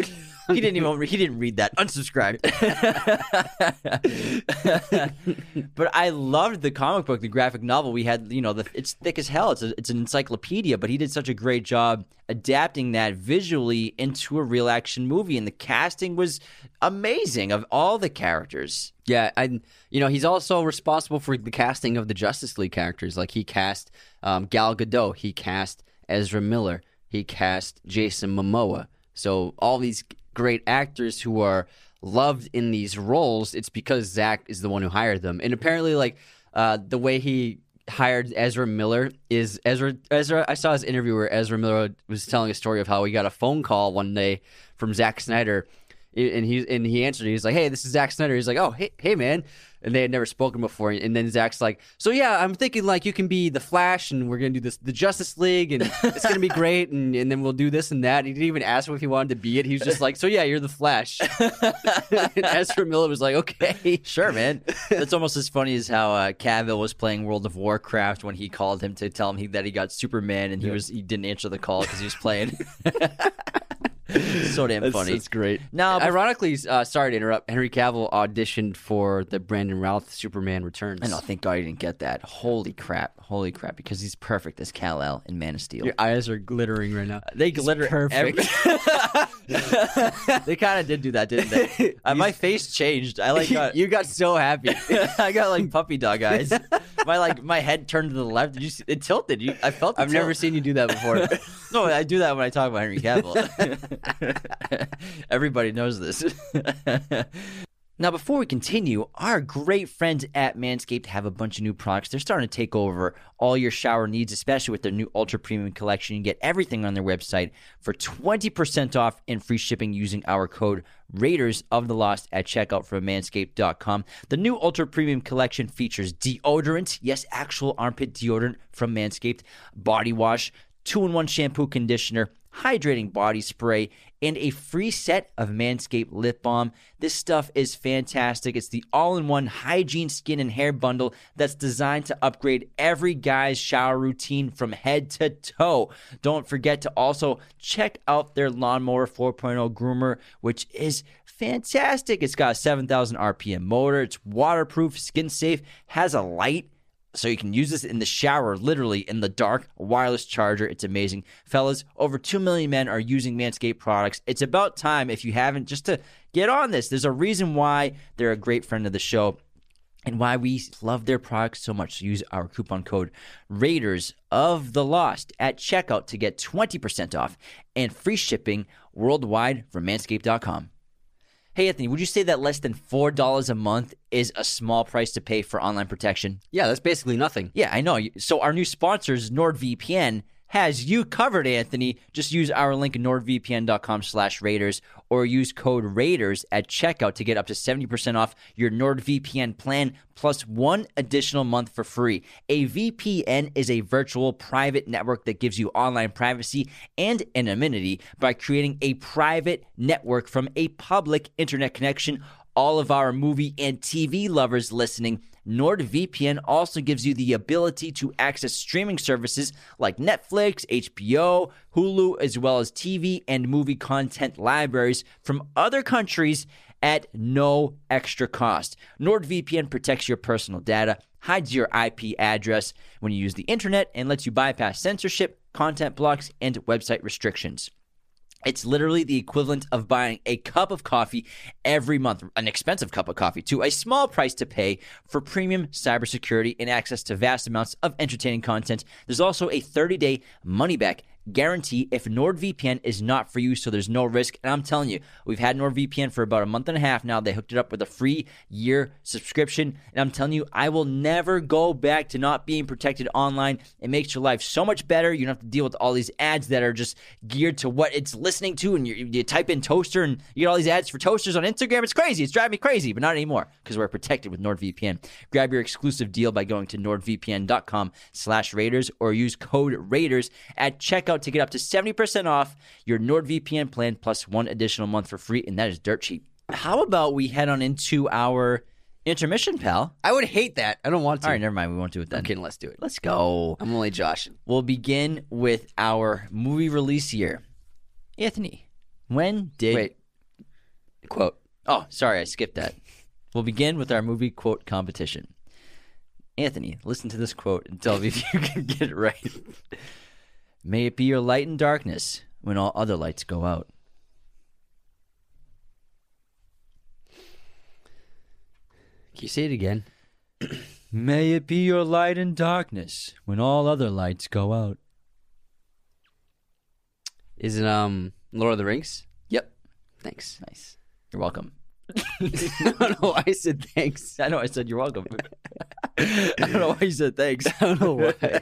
He didn't even he didn't read that. Unsubscribed. but I loved the comic book, the graphic novel. We had, you know, the, it's thick as hell. It's a, it's an encyclopedia, but he did such a great job adapting that visually into a real action movie, and the casting was amazing of all the characters. Yeah, and you know he's also responsible for the casting of the Justice League characters. Like he cast um, Gal Gadot, he cast Ezra Miller, he cast Jason Momoa. So all these great actors who are loved in these roles, it's because Zack is the one who hired them. And apparently, like uh, the way he hired Ezra Miller is Ezra. Ezra, I saw his interview where Ezra Miller was telling a story of how he got a phone call one day from Zack Snyder and he and he answered. He's like, "Hey, this is Zack Snyder." He's like, "Oh, hey, hey, man." And they had never spoken before. And then Zack's like, "So yeah, I'm thinking like you can be the Flash, and we're gonna do this, the Justice League, and it's gonna be great, and, and then we'll do this and that." He didn't even ask him if he wanted to be it. He was just like, "So yeah, you're the Flash." and Ezra Miller was like, "Okay, Sure, man. That's almost as funny as how uh, Cavill was playing World of Warcraft when he called him to tell him he, that he got Superman, and he was he didn't answer the call because he was playing. so damn funny. It's great. Now, ironically, uh, sorry to interrupt. Henry Cavill auditioned for the Brandon Routh Superman Returns. I know. Thank God he didn't get that. Holy crap! Holy crap! Because he's perfect as Kal El in Man of Steel. Your eyes are glittering right now. they glitter perfect. every- they kind of did do that, didn't they? Uh, my face changed. I like got, you got so happy. I got like puppy dog eyes. My like my head turned to the left. Did you see it tilted? You, I felt. I've never seen you do that before. No, I do that when I talk about Henry Cavill. Everybody knows this. now, before we continue, our great friends at Manscaped have a bunch of new products. They're starting to take over all your shower needs, especially with their new Ultra Premium collection. You get everything on their website for 20% off and free shipping using our code Raiders of the Lost at checkout from manscaped.com. The new Ultra Premium collection features deodorant, yes, actual armpit deodorant from Manscaped, body wash, two in one shampoo conditioner, hydrating body spray, and a free set of Manscaped lip balm. This stuff is fantastic. It's the all in one hygiene skin and hair bundle that's designed to upgrade every guy's shower routine from head to toe. Don't forget to also check out their Lawnmower 4.0 groomer, which is fantastic. It's got a 7,000 RPM motor, it's waterproof, skin safe, has a light so you can use this in the shower, literally in the dark, wireless charger. It's amazing. Fellas, over 2 million men are using Manscaped products. It's about time, if you haven't, just to get on this. There's a reason why they're a great friend of the show and why we love their products so much. So use our coupon code Raiders of the Lost at checkout to get 20% off and free shipping worldwide from manscaped.com. Hey, Anthony, would you say that less than $4 a month is a small price to pay for online protection? Yeah, that's basically nothing. Yeah, I know. So our new sponsors, NordVPN, has you covered, Anthony. Just use our link nordvpn.com slash Raiders or use code Raiders at checkout to get up to 70% off your NordVPN plan plus one additional month for free. A VPN is a virtual private network that gives you online privacy and anonymity by creating a private network from a public internet connection all of our movie and TV lovers listening, NordVPN also gives you the ability to access streaming services like Netflix, HBO, Hulu, as well as TV and movie content libraries from other countries at no extra cost. NordVPN protects your personal data, hides your IP address when you use the internet, and lets you bypass censorship, content blocks, and website restrictions. It's literally the equivalent of buying a cup of coffee every month, an expensive cup of coffee, to a small price to pay for premium cybersecurity and access to vast amounts of entertaining content. There's also a 30 day money back guarantee if NordVPN is not for you, so there's no risk. And I'm telling you, we've had NordVPN for about a month and a half now. They hooked it up with a free year subscription. And I'm telling you, I will never go back to not being protected online. It makes your life so much better. You don't have to deal with all these ads that are just geared to what it's listening to. And you, you type in toaster and you get all these ads for toasters on Instagram. It's crazy. It's driving me crazy, but not anymore because we're protected with NordVPN. Grab your exclusive deal by going to nordvpn.com slash Raiders or use code Raiders at checkout to get up to 70% off your NordVPN plan plus one additional month for free, and that is dirt cheap. How about we head on into our intermission, pal? I would hate that. I don't want to. All right, never mind. We won't do it then. Okay, let's do it. Let's go. I'm only joshing. We'll begin with our movie release year. Anthony, when did. Wait. Quote. Oh, sorry, I skipped that. We'll begin with our movie quote competition. Anthony, listen to this quote and tell me if you can get it right. May it be your light in darkness when all other lights go out. Can you say it again? May it be your light in darkness when all other lights go out. Is it um Lord of the Rings? Yep. Thanks. Nice. You're welcome. I don't know why I said thanks. I know I said you're welcome. I don't know why you said thanks. I don't know why.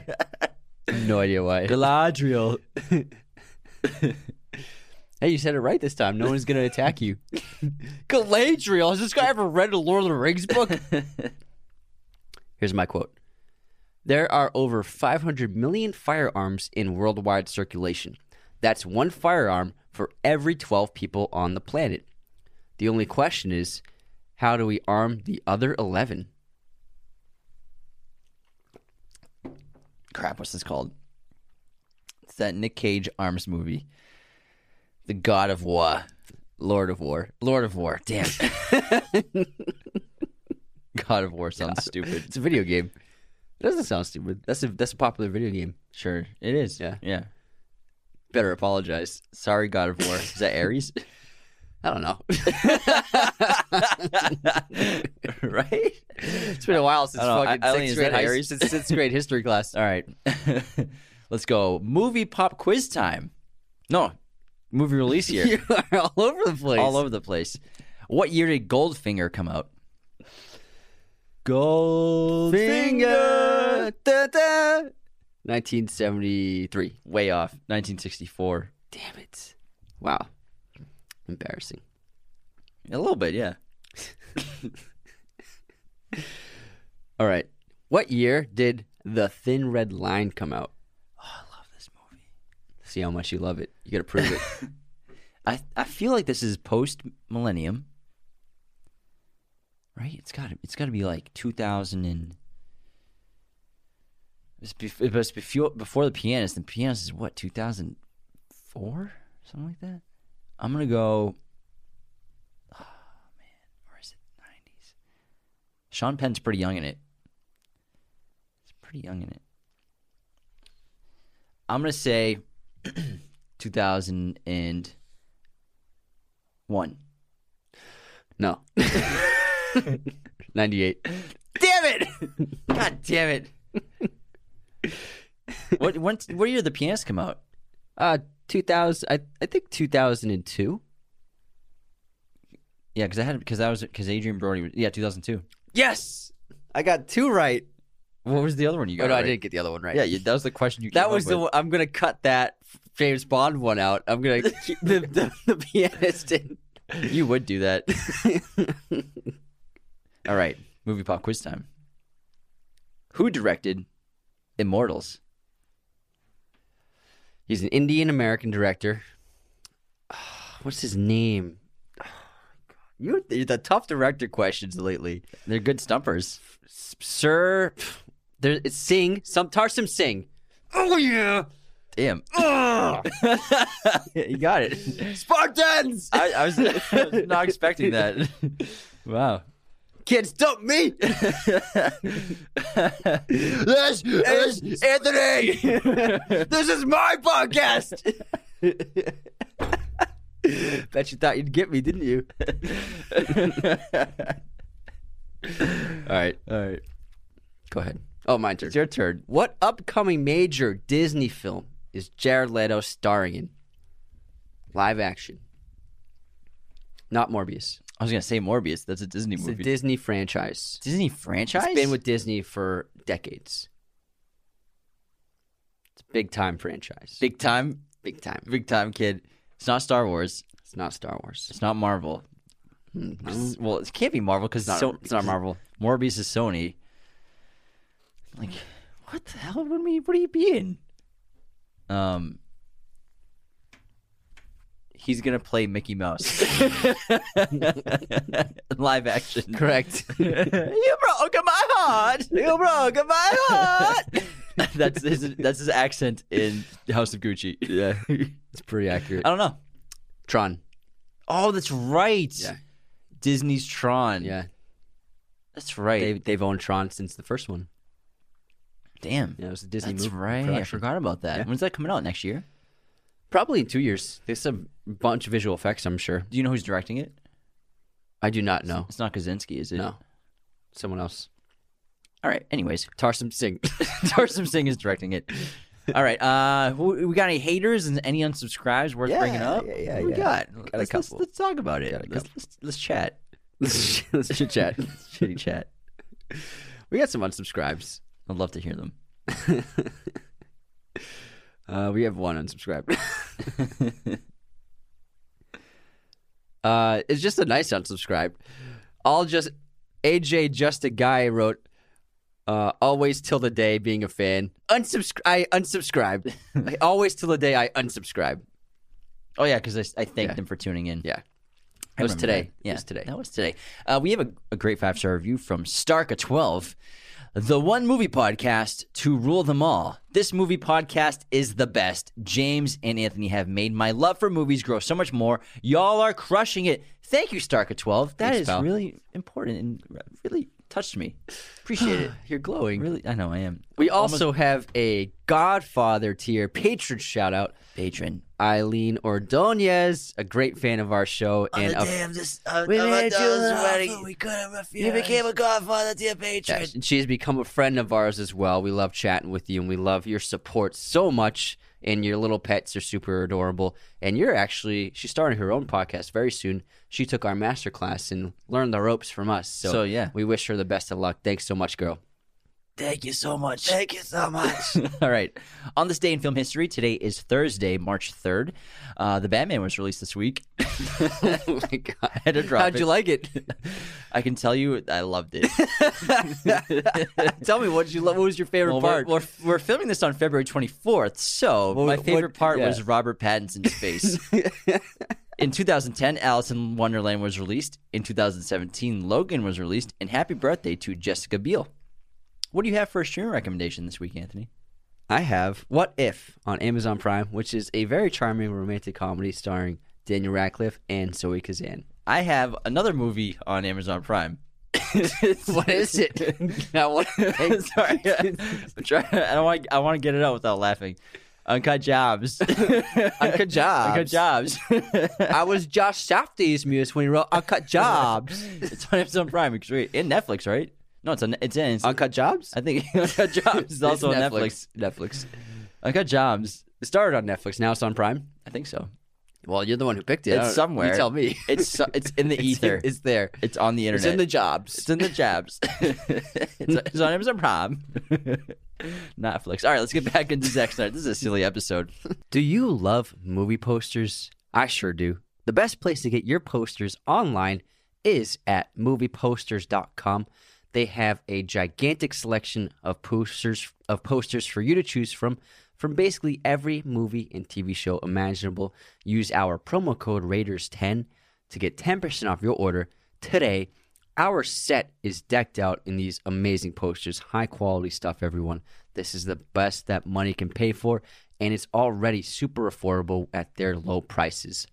No idea why. Galadriel. Hey, you said it right this time. No one's gonna attack you. Galadriel. Has this guy ever read a Lord of the Rings book? Here's my quote. There are over 500 million firearms in worldwide circulation. That's one firearm for every 12 people on the planet. The only question is, how do we arm the other 11? Crap, what's this called? It's that Nick Cage arms movie. The God of War. Lord of War. Lord of War. Damn. God of War sounds stupid. It's a video game. It doesn't sound stupid. That's a that's a popular video game. Sure, it is. Yeah. Yeah. Better apologize. Sorry, God of War. Is that Ares? I don't know. right? It's been a while since I don't fucking sixth grade, since sixth grade history class. All right. Let's go. Movie pop quiz time. No, movie release year. You are all over the place. All over the place. What year did Goldfinger come out? Goldfinger. Finger. Da, da. 1973. Way off. 1964. Damn it. Wow. Embarrassing. A little bit, yeah. All right. What year did The Thin Red Line come out? Oh, I love this movie. See how much you love it. You got to prove it. I I feel like this is post millennium, right? It's got it's got to be like two thousand and. It's bef- it was before before the pianist. The pianist is what two thousand four, something like that. I'm gonna go. Oh man, or is it nineties? Sean Penn's pretty young in it. He's pretty young in it. I'm gonna say 2001. no. 98. Damn it! God damn it! what when what year did the pianist come out? Uh, 2000. I, I think 2002. Yeah, because I had because that was because Adrien Brody was yeah 2002. Yes! I got two right. What was the other one you got? Oh, no, I right? didn't get the other one right. Yeah, you, that was the question you. That came was up the with. one. I'm going to cut that James Bond one out. I'm going to keep the, the, the pianist in. You would do that. All right, movie pop quiz time. Who directed Immortals? He's an Indian American director. What's his name? You you're the tough director questions lately. They're good stumpers. Sir, there it's Singh. Some Tarsem Singh. Oh yeah. Damn, Ugh. Ah! you got it. Spartans. I, I, was, I was not expecting that. Wow. Kids, stop me. this is Anthony. this is my podcast. Bet you thought you'd get me, didn't you? All right. All right. Go ahead. Oh, my turn. It's your turn. What upcoming major Disney film is Jared Leto starring in? Live action. Not Morbius. I was gonna say Morbius. That's a Disney It's a movie. Disney franchise. Disney franchise. It's been with Disney for decades. It's a big time franchise. big time, big time. big time kid. It's not Star Wars. It's not Star Wars. It's not Marvel. Mm, Well, it can't be Marvel because It's not, it's not Marvel. Morbius is Sony. Like, what the hell would we? What are you being? Um, he's gonna play Mickey Mouse. Live action. Correct. you broke my heart. You broke my heart. that's his. That's his accent in House of Gucci. yeah. It's pretty accurate. I don't know. Tron. Oh, that's right. Yeah. Disney's Tron. Yeah. that's right. They, they've owned Tron since the first one. Damn. Yeah, it was a Disney That's movie. right. I forgot about that. Yeah. When's that coming out next year? Probably in two years. There's a bunch of visual effects, I'm sure. Do you know who's directing it? I do not know. It's not Kosinski, is it? No. Someone else. All right. Anyways, Tarsem Singh. Tarsem Singh is directing it. All right. Uh, who, we got any haters and any unsubscribes worth Yeah, bringing up? yeah, yeah, What we yeah. got? a let's, let's, couple. let's talk about it. Let's, couple. let's, let's chat. Let's chit chat. Shitty chat. We got some unsubscribes. I'd love to hear them. Uh, we have one unsubscribed. uh, it's just a nice unsubscribe. I'll just AJ, just a guy wrote. Uh, always till the day being a fan. Unsubscribe. I unsubscribed. always till the day I unsubscribe. Oh yeah, because I, I thanked Yeah. them for tuning in. Yeah, it was today. that. Yeah, It was today. That was today. Uh, we have a, a great five star review from Starka12. The one movie podcast to rule them all. This movie podcast is the best. James and Anthony have made my love for movies grow so much more. Y'all are crushing it. Thank you, Starka12. That Thanks, is pal. really important and really touched me. Appreciate it. You're glowing. Really, I know I am. We also have a Godfather tier patron shout out. Patron. Eileen Ordonez, a great fan of our show, and a this, uh, We made you laugh, we couldn't refuse. You became a godfather to your patron. Yes, and she has become a friend of ours as well. We love chatting with you, and we love your support so much. And your little pets are super adorable. And you're actually she's starting her own podcast very soon. She took our master class and learned the ropes from us. So, So, yeah. we wish her the best of luck. Thanks so much, girl. Thank you so much. Thank you so much. All right. On this day in film history, today is Thursday, March 3rd. Uh, the Batman was released this week. oh my god! I had to drop How'd it. you like it? I can tell you, I loved it. Tell me what did you. lo- What was your favorite Well, we're, part? we're, we're filming this on February 24th, so What- my what- favorite part yeah. was Robert Pattinson's face. In 2010, Alice in Wonderland was released. In 2017, Logan was released. And happy birthday to Jessica Biel. What do you have for a streaming recommendation this week, Anthony? I have What If on Amazon Prime, which is a very charming romantic comedy starring Daniel Radcliffe and Zoe Kazan. I have another movie on Amazon Prime. what is it? now, what? Sorry, I'm trying, I don't want. I want to get it out without laughing. Uncut Jobs. Uncut Jobs. Uncut Jobs. I was Josh Safdie's muse when he wrote Uncut Jobs. it's on Amazon Prime. It's great. In Netflix, right? No, it's on. It's in. It's, Uncut Jobs? I think Uncut Jobs is also on Netflix. Netflix. Uncut Jobs. It started on Netflix. Now it's on Prime. I think so. Well, you're the one who picked it. It's uh, somewhere. You tell me. It's so, it's in the It's- ether. It's there. It's on the internet. It's in the jobs. It's in the jabs. it's, it's on Amazon Prime. Netflix. All right, let's get back into Zack Snyder. This is a silly episode. Do you love movie posters? I sure do. The best place to get your posters online is at movieposters.com. They have a gigantic selection of posters of posters for you to choose from from basically every movie and TV show imaginable. Use our promo code Raiders10 to get 10% off your order today. Our set is decked out in these amazing posters, high quality stuff, everyone. This is the best that money can pay for, and it's already super affordable at their low prices.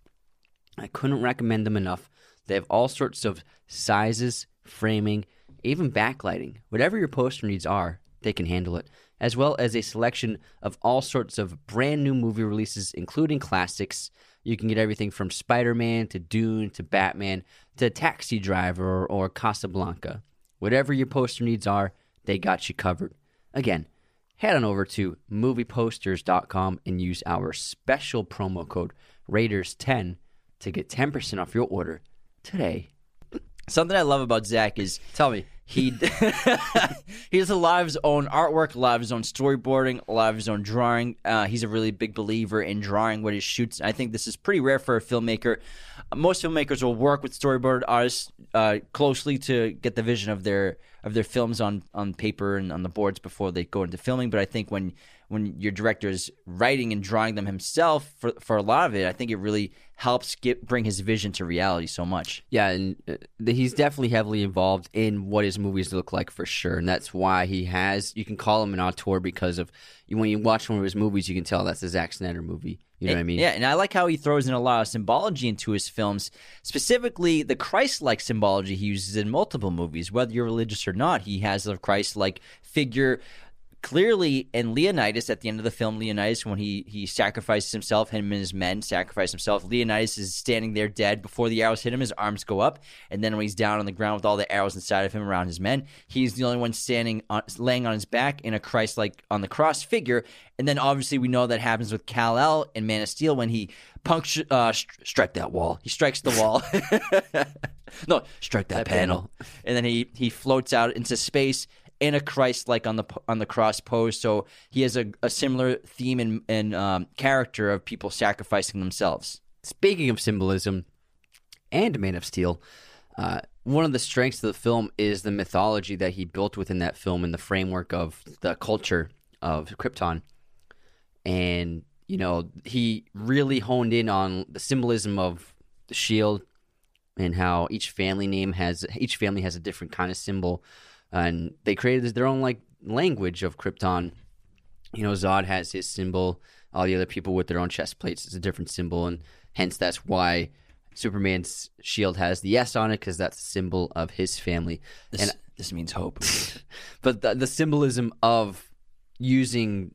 I couldn't recommend them enough. They have all sorts of sizes, framing, even backlighting. Whatever your poster needs are, they can handle it, as well as a selection of all sorts of brand new movie releases, including classics. You can get everything from Spider Man to Dune to Batman to Taxi Driver or, Casablanca. Whatever your poster needs are, they got you covered. Again, head on over to movieposters.com and use our special promo code Raiders10 to get 10% off your order today. Something I love about Zack is Tell me. he does a lot of his own artwork, a lot of his own storyboarding, a lot of his own drawing. Uh, he's a really big believer in drawing what he shoots. I think this is pretty rare for a filmmaker. Most filmmakers will work with storyboard artists uh, closely to get the vision of their of their films on on paper and on the boards before they go into filming. But I think when when your director is writing and drawing them himself for for a lot of it, I think it really helps get bring his vision to reality so much. Yeah, and uh, he's definitely heavily involved in what his movies look like for sure, and that's why he has. You can call him an auteur because of when you watch one of his movies, you can tell that's a Zack Snyder movie. You know what I mean? Yeah, and I like how he throws in a lot of symbology into his films, specifically the Christ-like symbology he uses in multiple movies. Whether you're religious or not, he has a Christ-like figure. Clearly, and Leonidas, at the end of the film, Leonidas, when he he sacrifices himself, him and his men sacrifice himself. Leonidas is standing there dead. Before the arrows hit him, his arms go up, and then when he's down on the ground with all the arrows inside of him around his men, he's the only one standing, on, laying on his back in a Christ-like on the cross figure. And then obviously we know that happens with Kal El in Man of Steel when he puncture uh, stri- strike that wall. He strikes the wall. no, strike that, That panel. panel. And then he he floats out into space in a Christ like on the on the cross pose. So he has a, a similar theme and, um, character of people sacrificing themselves. Speaking of symbolism and Man of Steel, uh, one of the strengths of the film is the mythology that he built within that film in the framework of the culture of Krypton. And, you know, he really honed in on the symbolism of the shield and how each family name has each family has a different kind of symbol and they created their own like language of Krypton. You know, Zod has his symbol. All the other people with their own chest plates is a different symbol, and hence that's why Superman's shield has the S on it because that's the symbol of his family. This, and this means hope. but the, the symbolism of using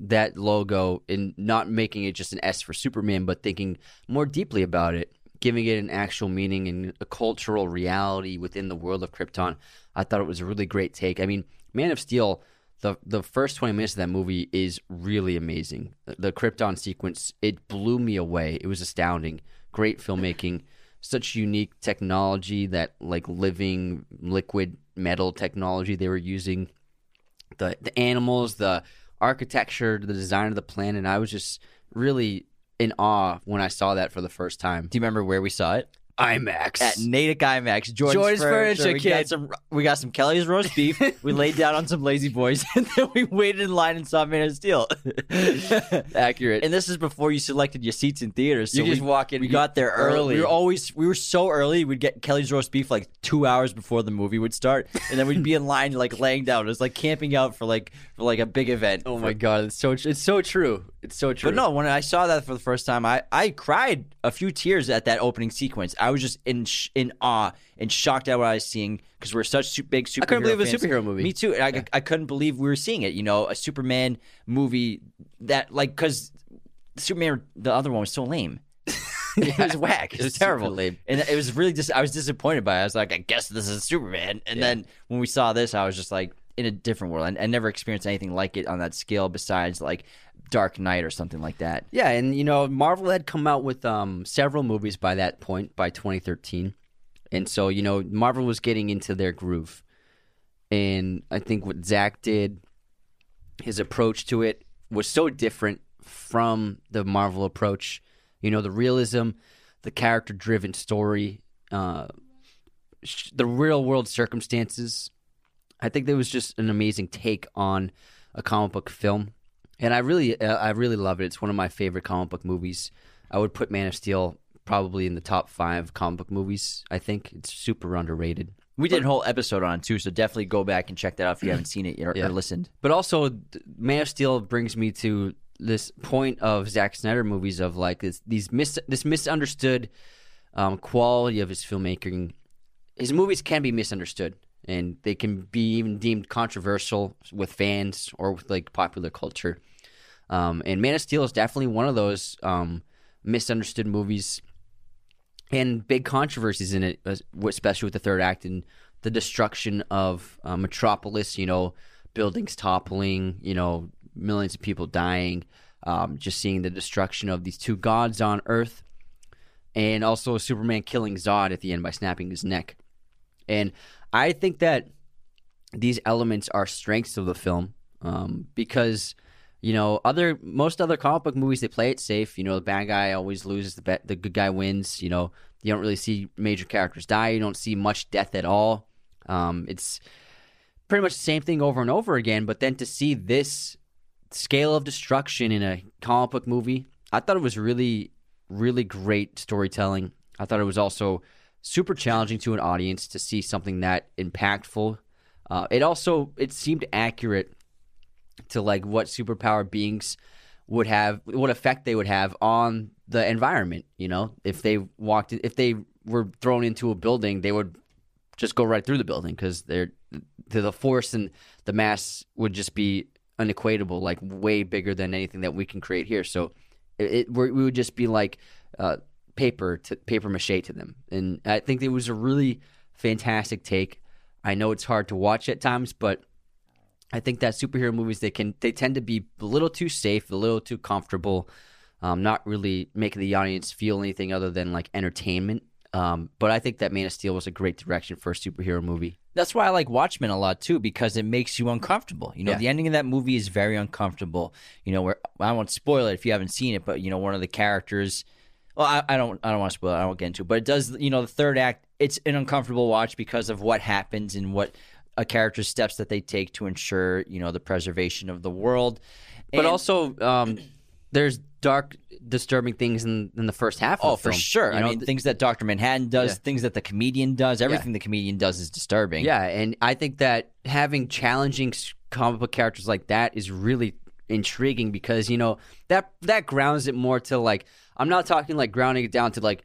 that logo and not making it just an S for Superman, but thinking more deeply about it, giving it an actual meaning and a cultural reality within the world of Krypton. I thought it was a really great take. I mean, Man of Steel, the the first twenty minutes of that movie is really amazing. The, the Krypton sequence, it blew me away. It was astounding. Great filmmaking, such unique technology that like living liquid metal technology they were using the the animals, the architecture, the design of the planet. I was just really in awe when I saw that for the first time. Do you remember where we saw it? IMAX. At Natick IMAX, Jordan's, Jordan's Furniture we Kit. Got some, we got some Kelly's roast beef. we laid down on some lazy boys, and then we waited in line and saw Man of Steel. Accurate. and this is before you selected your seats in theaters. So You just we, walk in- We got there early. early. We were always we were so early. We'd get Kelly's roast beef like two hours before the movie would start, and then we'd be in line like laying down. It was like camping out for like for like a big event. oh my god, it's so it's so true. It's so true. But no, when I saw that for the first time, I, I cried a few tears at that opening sequence. I was just in sh- in awe and shocked at what I was seeing because we're such su- big superhero. I couldn't believe it was a superhero movie. Me too. And I, I couldn't believe we were seeing it. You know, a Superman movie that like because Superman the other one was so lame. it was whack. It was terrible. lame. And it was really just I was disappointed by it. I was like, I guess this is Superman. And then when we saw this, I was just like in a different world. I, I never experienced anything like it on that scale besides like Dark Knight or something like that. Yeah, and you know, Marvel had come out with um, several movies by that point, by 2013, and so you know, Marvel was getting into their groove, and I think what Zack did, his approach to it was so different from the Marvel approach. You know, the realism, the character-driven story, uh, the real-world circumstances. I think there was just an amazing take on a comic book film and I really, uh, I really love it. It's one of my favorite comic book movies. I would put Man of Steel probably in the top five comic book movies. I think it's super underrated. We did a whole episode on it too, so definitely go back and check that out if you haven't seen it or, Yeah. or listened. But also, Man of Steel brings me to this point of Zack Snyder movies of like this, these mis- this misunderstood um, quality of his filmmaking. His movies can be misunderstood, and they can be even deemed controversial with fans or with like popular culture. Um, and Man of Steel is definitely one of those um, misunderstood movies, and big controversies in it, especially with the third act and the destruction of uh, Metropolis. You know, buildings toppling. You know, millions of people dying. Um, just seeing the destruction of these two gods on Earth, and also Superman killing Zod at the end by snapping his neck. And I think that these elements are strengths of the film um, because you know other most other comic book movies they play it safe. You know the bad guy always loses, the the good guy wins. You know you don't really see major characters die. You don't see much death at all. Um, it's pretty much the same thing over and over again. But then to see this scale of destruction in a comic book movie, I thought it was really, really great storytelling. I thought it was also super challenging to an audience to see something that impactful. Uh, it also it seemed accurate to like what superpower beings would have, what effect they would have on the environment. You know, if they walked, if they were thrown into a building, they would just go right through the building because they're the force and the mass would just be unequatable, like way bigger than anything that we can create here. So it, it we would just be like uh, paper to paper mache to them, and I think it was a really fantastic take. I know it's hard to watch at times, but I think that superhero movies they can they tend to be a little too safe, a little too comfortable, um, not really making the audience feel anything other than like entertainment. Um, but I think that Man of Steel was a great direction for a superhero movie. That's why I like Watchmen a lot too, because it makes you uncomfortable. You know, Yeah. the ending of that movie is very uncomfortable. You know, where I won't spoil it if you haven't seen it, but you know, one of the characters. Well, I, I don't. I don't want to spoil it. I won't get into it. But it does. You know, the third act. It's an uncomfortable watch because of what happens and what a character's steps that they take to ensure you know the preservation of the world. But also, um, there's dark, disturbing things in, in the first half. Oh, of the for sure. You I know, mean, th- things that Doctor Manhattan does, Yeah. things that the comedian does, everything the comedian does is disturbing. Yeah, and I think that having challenging comic book characters like that is really intriguing because you know that that grounds it more to like I'm not talking like grounding it down to like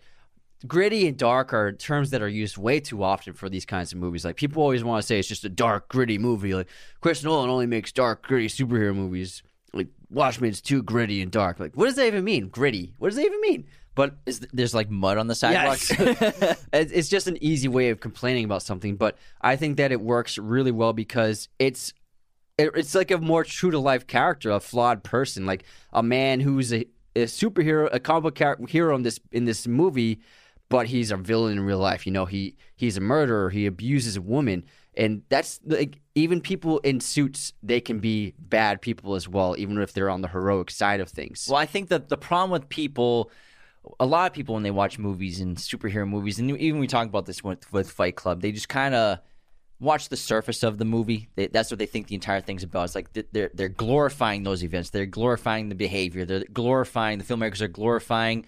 gritty and dark are terms that are used way too often for these kinds of movies. Like people always want to say it's just a dark, gritty movie. Like Chris Nolan only makes dark, gritty superhero movies. Like Watchmen's too gritty and dark. Like what does that even mean? Gritty. What does that even mean? But Is th- there's like mud on the sidewalks? Yes. It's just an easy way of complaining about something, but I think that it works really well because it's it, it's like a more true to life character, a flawed person, like a man who's a, a superhero, a comic book hero in this in this movie, but he's a villain in real life. You know, he he's a murderer. He abuses a woman, and that's like even people in suits they can be bad people as well, even if they're on the heroic side of things. Well, I think that the problem with people, a lot of people when they watch movies and superhero movies, and even we talk about this with, with Fight Club, they just kind of watch the surface of the movie. They, that's what they think the entire thing's about. It's like they're they're glorifying those events. They're glorifying the behavior. They're glorifying the filmmakers are glorifying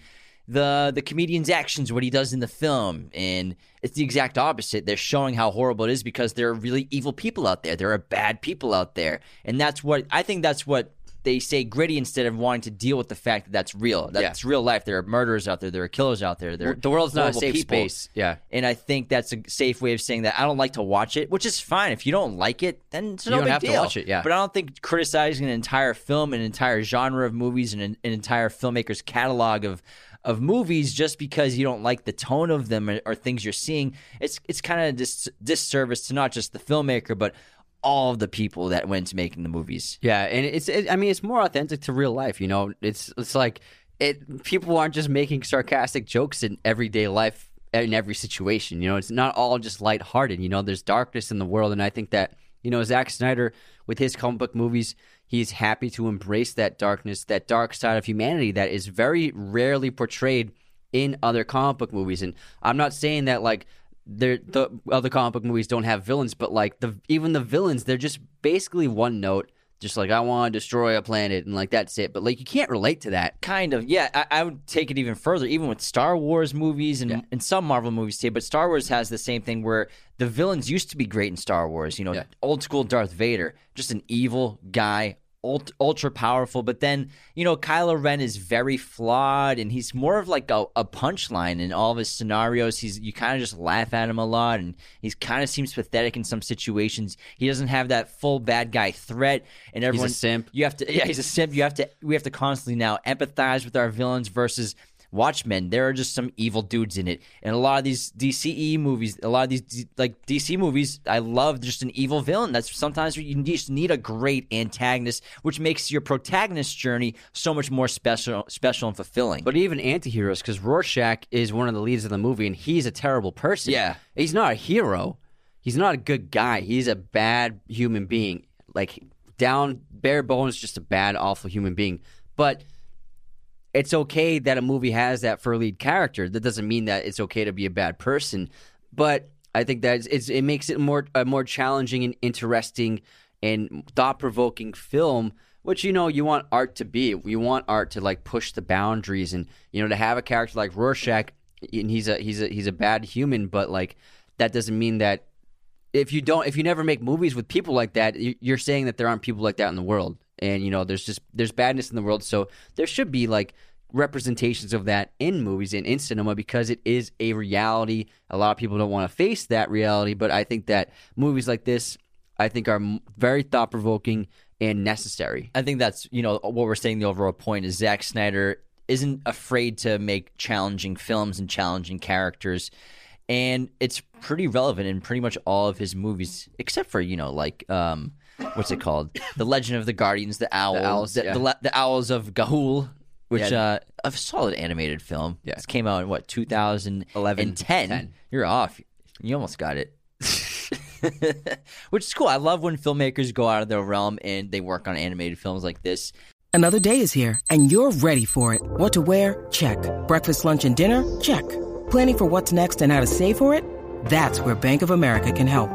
the the comedian's actions, what he does in the film, and it's the exact opposite. They're showing how horrible it is because there are really evil people out there. There are bad people out there, and that's what I think. That's what they say gritty instead of wanting to deal with the fact that that's real. That's real life. There are murderers out there. There are killers out there. There, the world's not a safe people. space. Yeah. And I think that's a safe way of saying that. I don't like to watch it, which is fine. If you don't like it, then it's no don't big have to watch it, yeah. But I don't think criticizing an entire film, an entire genre of movies, and an, an entire filmmaker's catalog of of movies just because you don't like the tone of them or, or things you're seeing, it's it's kind of a dis- disservice to not just the filmmaker but all of the people that went to making the movies. Yeah, and it's it, I mean it's more authentic to real life, you know. It's it's like it people aren't just making sarcastic jokes in everyday life in every situation, you know. It's not all just lighthearted, you know. There's darkness in the world and I think that, you know, Zack Snyder with his comic book movies, he's happy to embrace that darkness, that dark side of humanity that is very rarely portrayed in other comic book movies. And I'm not saying that like the other comic book movies don't have villains, but like the even the villains, they're just basically one note, just like I want to destroy a planet, and like that's it. But like you can't relate to that. Kind of, yeah. I, I would take it even further, even with Star Wars movies and, and some Marvel movies too. But Star Wars has the same thing where the villains used to be great in Star Wars. You know, Yeah. old school Darth Vader, just an evil guy, ultra powerful. But then, you know, Kylo Ren is very flawed, and he's more of like a, a punchline in all of his scenarios. He's you kind of just laugh at him a lot, and he's kind of seems pathetic in some situations. He doesn't have that full bad guy threat, and everyone simp. you have to yeah he's a simp you have to we have to constantly now empathize with our villains versus watchmen there are just some evil dudes in it and a lot of these DCEU movies a lot of these like dc movies i love just an evil villain that's sometimes you just need a great antagonist which makes your protagonist's journey so much more special special and fulfilling But even antiheroes, because Rorschach is one of the leads of the movie, and he's a terrible person. Yeah. he's not a hero. He's not a good guy. He's a bad human being. Like down bare bones, just a bad, awful human being. But it's okay that a movie has that for a lead character. That doesn't mean that it's okay to be a bad person. But I think that it's, it makes it more a more challenging and interesting and thought provoking film. Which you know you want art to be. You want art to like push the boundaries, and you know to have a character like Rorschach, and he's a he's a he's a bad human, but like that doesn't mean that if you don't if you never make movies with people like that you're saying that there aren't people like that in the world and you know there's just there's badness in the world so there should be like representations of that in movies and in cinema because it is a reality a lot of people don't want to face that reality but i think that movies like this i think are very thought-provoking and necessary I think that's you know what we're saying. The overall point is Zack Snyder isn't afraid to make challenging films and challenging characters, and it's pretty relevant in pretty much all of his movies, except for you know like um, what's it called, The Legend of the Guardians, the Owls, Owls, the, yeah. the, Le- the Owls of Ga'Hoole. Which Yeah. uh, a solid animated film. Yeah. This came out in what 2011, 11, 10. 10. You're off. You almost got it. Which is cool. I love when filmmakers go out of their realm and they work on animated films like this. Another day is here, and you're ready for it. What to wear? Check. Breakfast, lunch, and dinner? Check. Planning for what's next and how to save for it? That's where Bank of America can help.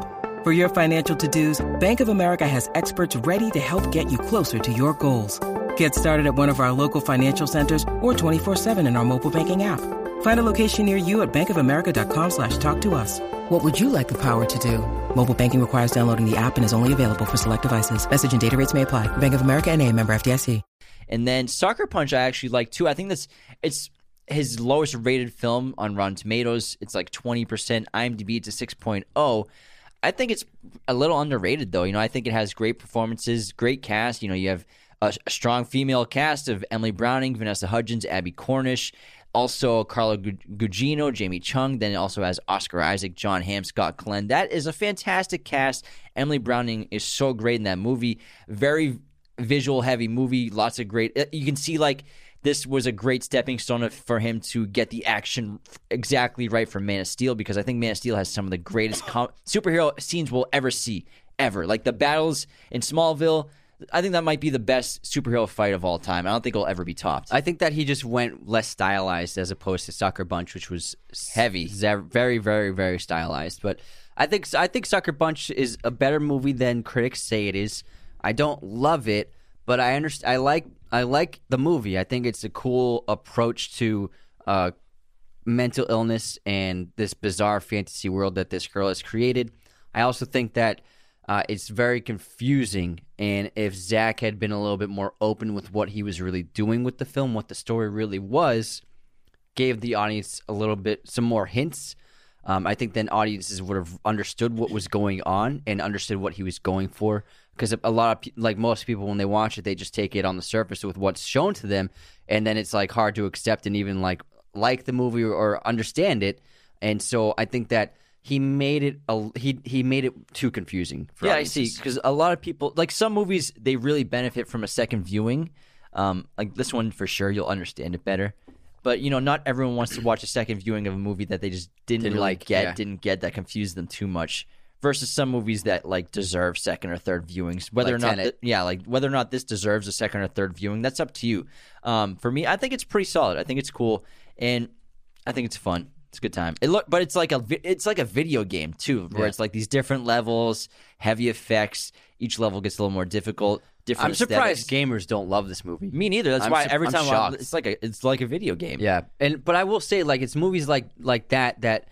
For your financial to dos, Bank of America has experts ready to help get you closer to your goals. Get started at one of our local financial centers or 24-7 in our mobile banking app. Find a location near you at bankofamerica.com slash talk to us. What would you like the power to do? Mobile banking requires downloading the app and is only available for select devices. Message and data rates may apply. Bank of America and a member FDIC. And then Sucker Punch, I actually like too. I think that's it's his lowest rated film on Rotten Tomatoes. It's like twenty percent. IMDb it's a 6.0. I think it's a little underrated though. You know, I think it has great performances, great cast. You know, you have a, a strong female cast of Emily Browning, Vanessa Hudgens, Abbie Cornish. Also, Carla Gu- Gugino, Jamie Chung. Then it also has Oscar Isaac, Jon Hamm, Scott Glenn. That is a fantastic cast. Emily Browning is so great in that movie. Very visual heavy movie. Lots of great. uh, You can see like this was a great stepping stone for him to get the action exactly right for Man of Steel because I think Man of Steel has some of the greatest com- superhero scenes we'll ever see ever. Like the battles in Smallville, I think that might be the best superhero fight of all time. I don't think it'll ever be topped. I think that he just went less stylized as opposed to Sucker Punch, which was Heavy. ze- very, very, very stylized. But I think I think Sucker Punch is a better movie than critics say it is. I don't love it, but I understand. I like I like the movie. I think it's a cool approach to uh, mental illness and this bizarre fantasy world that this girl has created. I also think that uh, it's very confusing. And if Zack had been a little bit more open with what he was really doing with the film, what the story really was, gave the audience a little bit some more hints. Um, I think then audiences would have understood what was going on and understood what he was going for. Because a lot of like most people, when they watch it, they just take it on the surface with what's shown to them, and then it's like hard to accept and even like like the movie or, or understand it. And so I think that he made it a, he he made it too confusing. For yeah, I see. Because a lot of people, like some movies, they really benefit from a second viewing. Um, like this one for sure, you'll understand it better. But you know, not everyone wants to watch a second viewing of a movie that they just didn't, Didn't really like, get, yeah. didn't get that confused them too much. Versus some movies that like deserve second or third viewings, whether Like or not, th- yeah, like whether or not this deserves a second or third viewing, that's up to you. Um, for me, I think it's pretty solid. I think it's cool, and I think it's fun. It's a good time. It look, but it's like a vi- it's like a video game too, where Yeah. it's like these different levels, heavy effects. Each level gets a little more difficult. Different. I'm surprised aesthetics. gamers don't love this movie. Me neither. That's I'm why sup- every I'm time I'm, shocked. it's like a it's like a video game. Yeah, and but I will say, like, it's movies like like that that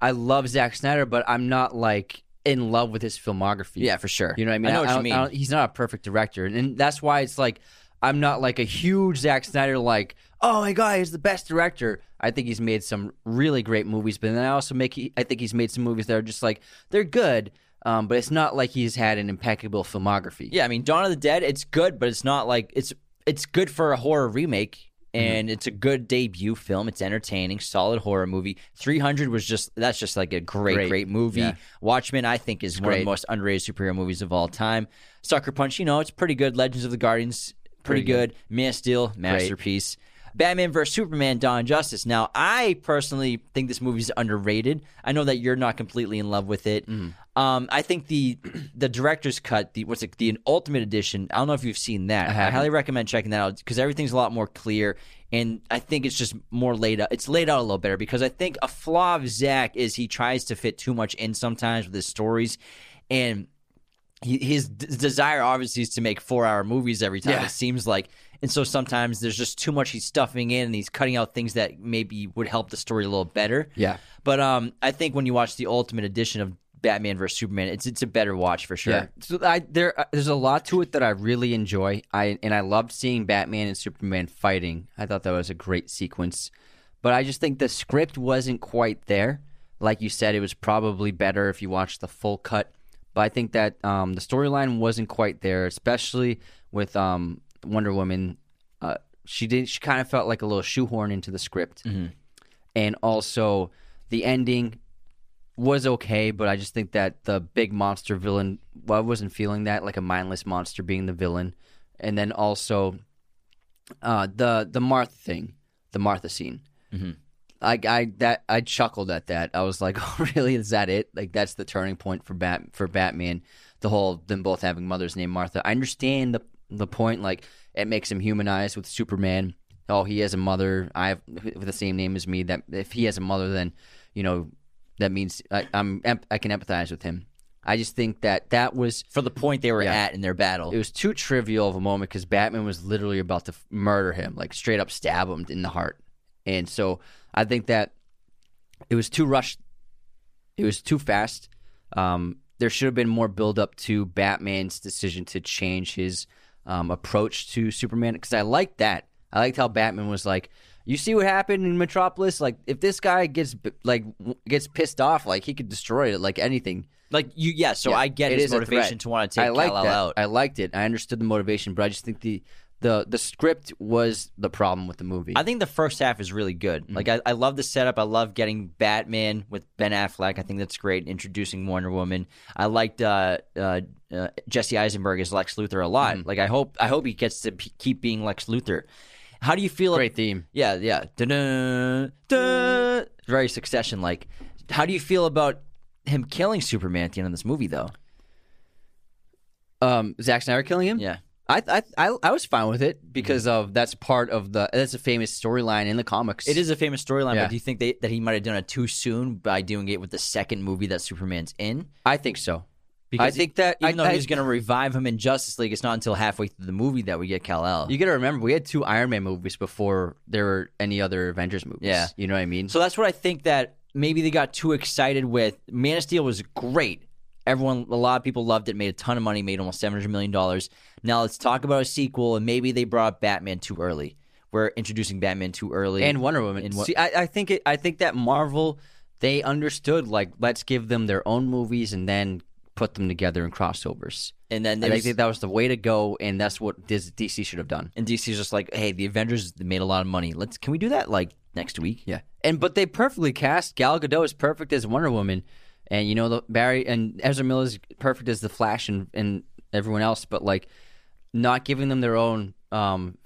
I love Zack Snyder, but I'm not like in love with his filmography. Yeah, for sure. You know what I mean? I know what you mean. he's not a perfect director, and, and that's why it's like I'm not like a huge Zack Snyder. Like, oh my god, he's the best director. I think he's made some really great movies, but then I also make I think he's made some movies that are just like they're good, um, but it's not like he's had an impeccable filmography. Yeah, I mean, Dawn of the Dead, it's good, but it's not like it's it's good for a horror remake. Mm-hmm. And it's a good debut film. It's entertaining, solid horror movie. Three Hundred was just that's just like a great, great, Great. movie. Yeah. Watchmen, I think, is one of the most underrated superhero movies of all time. Sucker Punch, you know, it's pretty good. Legends of the Guardians, pretty, Pretty good. Man of Steel, masterpiece. Batman vs Superman: Dawn Justice. Now, I personally think this movie's underrated. I know that you're not completely in love with it. Mm-hmm. Um, I think the the director's cut, the what's it, the Ultimate Edition. I don't know if you've seen that. I, haven't. highly recommend checking that out because everything's a lot more clear, and I think it's just more laid out. It's laid out a little better because I think a flaw of Zack is he tries to fit too much in sometimes with his stories, and he, his d- desire obviously is to make four hour movies every time Yeah. it seems like and so sometimes there's just too much he's stuffing in and he's cutting out things that maybe would help the story a little better Yeah. but um i think when you watch the ultimate edition of batman vs superman it's it's a better watch for sure Yeah. So I there uh, there's a lot to it that I really enjoy. I and I loved seeing Batman and Superman fighting. I thought that was a great sequence. But I just think the script wasn't quite there. Like you said, it was probably better if you watched the full cut. But I think that um, the storyline wasn't quite there, especially with um, Wonder Woman. Uh, she did. She kind of felt like a little shoehorn into the script, and also the ending was okay, but I just think that the big monster villain, well, I wasn't feeling that like a mindless monster being the villain, and then also uh, the the Martha thing, the Martha scene. I, I that I chuckled at that. I was like, "Oh, really? Is that it? Like that's the turning point for Bat for Batman? The whole them both having mothers named Martha. I understand the the point. Like it makes him humanized with Superman. Oh, he has a mother. I have with the same name as me. That if he has a mother, then you know that means I, I'm I can empathize with him. I just think that that was for the point they were Yeah. at in their battle it was too trivial of a moment because Batman was literally about to f- murder him, like straight up stab him in the heart. And so I think that it was too rushed. It was too fast. Um, there should have been more build up to Batman's decision to change his um, approach to Superman because I liked that. I liked how Batman was like, "You see what happened in Metropolis? Like, if this guy gets like gets pissed off, like he could destroy it, like anything." like you yeah so Yeah, i get it his motivation to want to take I liked Kal-El that. out I liked it. I understood the motivation, but I just think the the the script was the problem with the movie. I think the first half is really good. Mm-hmm. Like I, I love the setup. I love getting Batman with Ben Affleck. I think that's great. Introducing Wonder Woman. I liked uh, uh, uh, Jesse Eisenberg as Lex Luthor a lot. Mm-hmm. Like I hope I hope he gets to p- keep being Lex Luthor. How do you feel? Great theme. Yeah, yeah. Dun-dun, dun. Very Succession like. How do you feel about him killing Superman at the end of this movie, though? Um, Zack Snyder killing him. Yeah. I, I I I was fine with it because of that's part of the that's a famous storyline in the comics. It is a famous storyline, Yeah. but do you think they, that he might have done it too soon by doing it with the second movie that Superman's in? I think so. Because I think that even I, though I- he's going to revive him in Justice League, it's not until halfway through the movie that we get Kal El. You got to remember, we had two Iron Man movies before there were any other Avengers movies. Yeah. you know what I mean. So that's what I think that maybe they got too excited with. Man of Steel was great. Everyone, a lot of people loved it. Made a ton of money. Made almost seven hundred million dollars. Now let's talk about a sequel, and maybe they brought Batman too early. We're introducing Batman too early, and Wonder Woman. And See, I, I think it, I think that Marvel they understood like let's give them their own movies and then put them together in crossovers. and then I think that was the way to go, and that's what DC should have done. and DC's just like, hey, the Avengers made a lot of money. Let's can we do that like next week? Yeah, and but they perfectly cast Gal Gadot is perfect as Wonder Woman, and you know the Barry and Ezra Miller is perfect as the Flash and and everyone else. But like, not giving them their own um,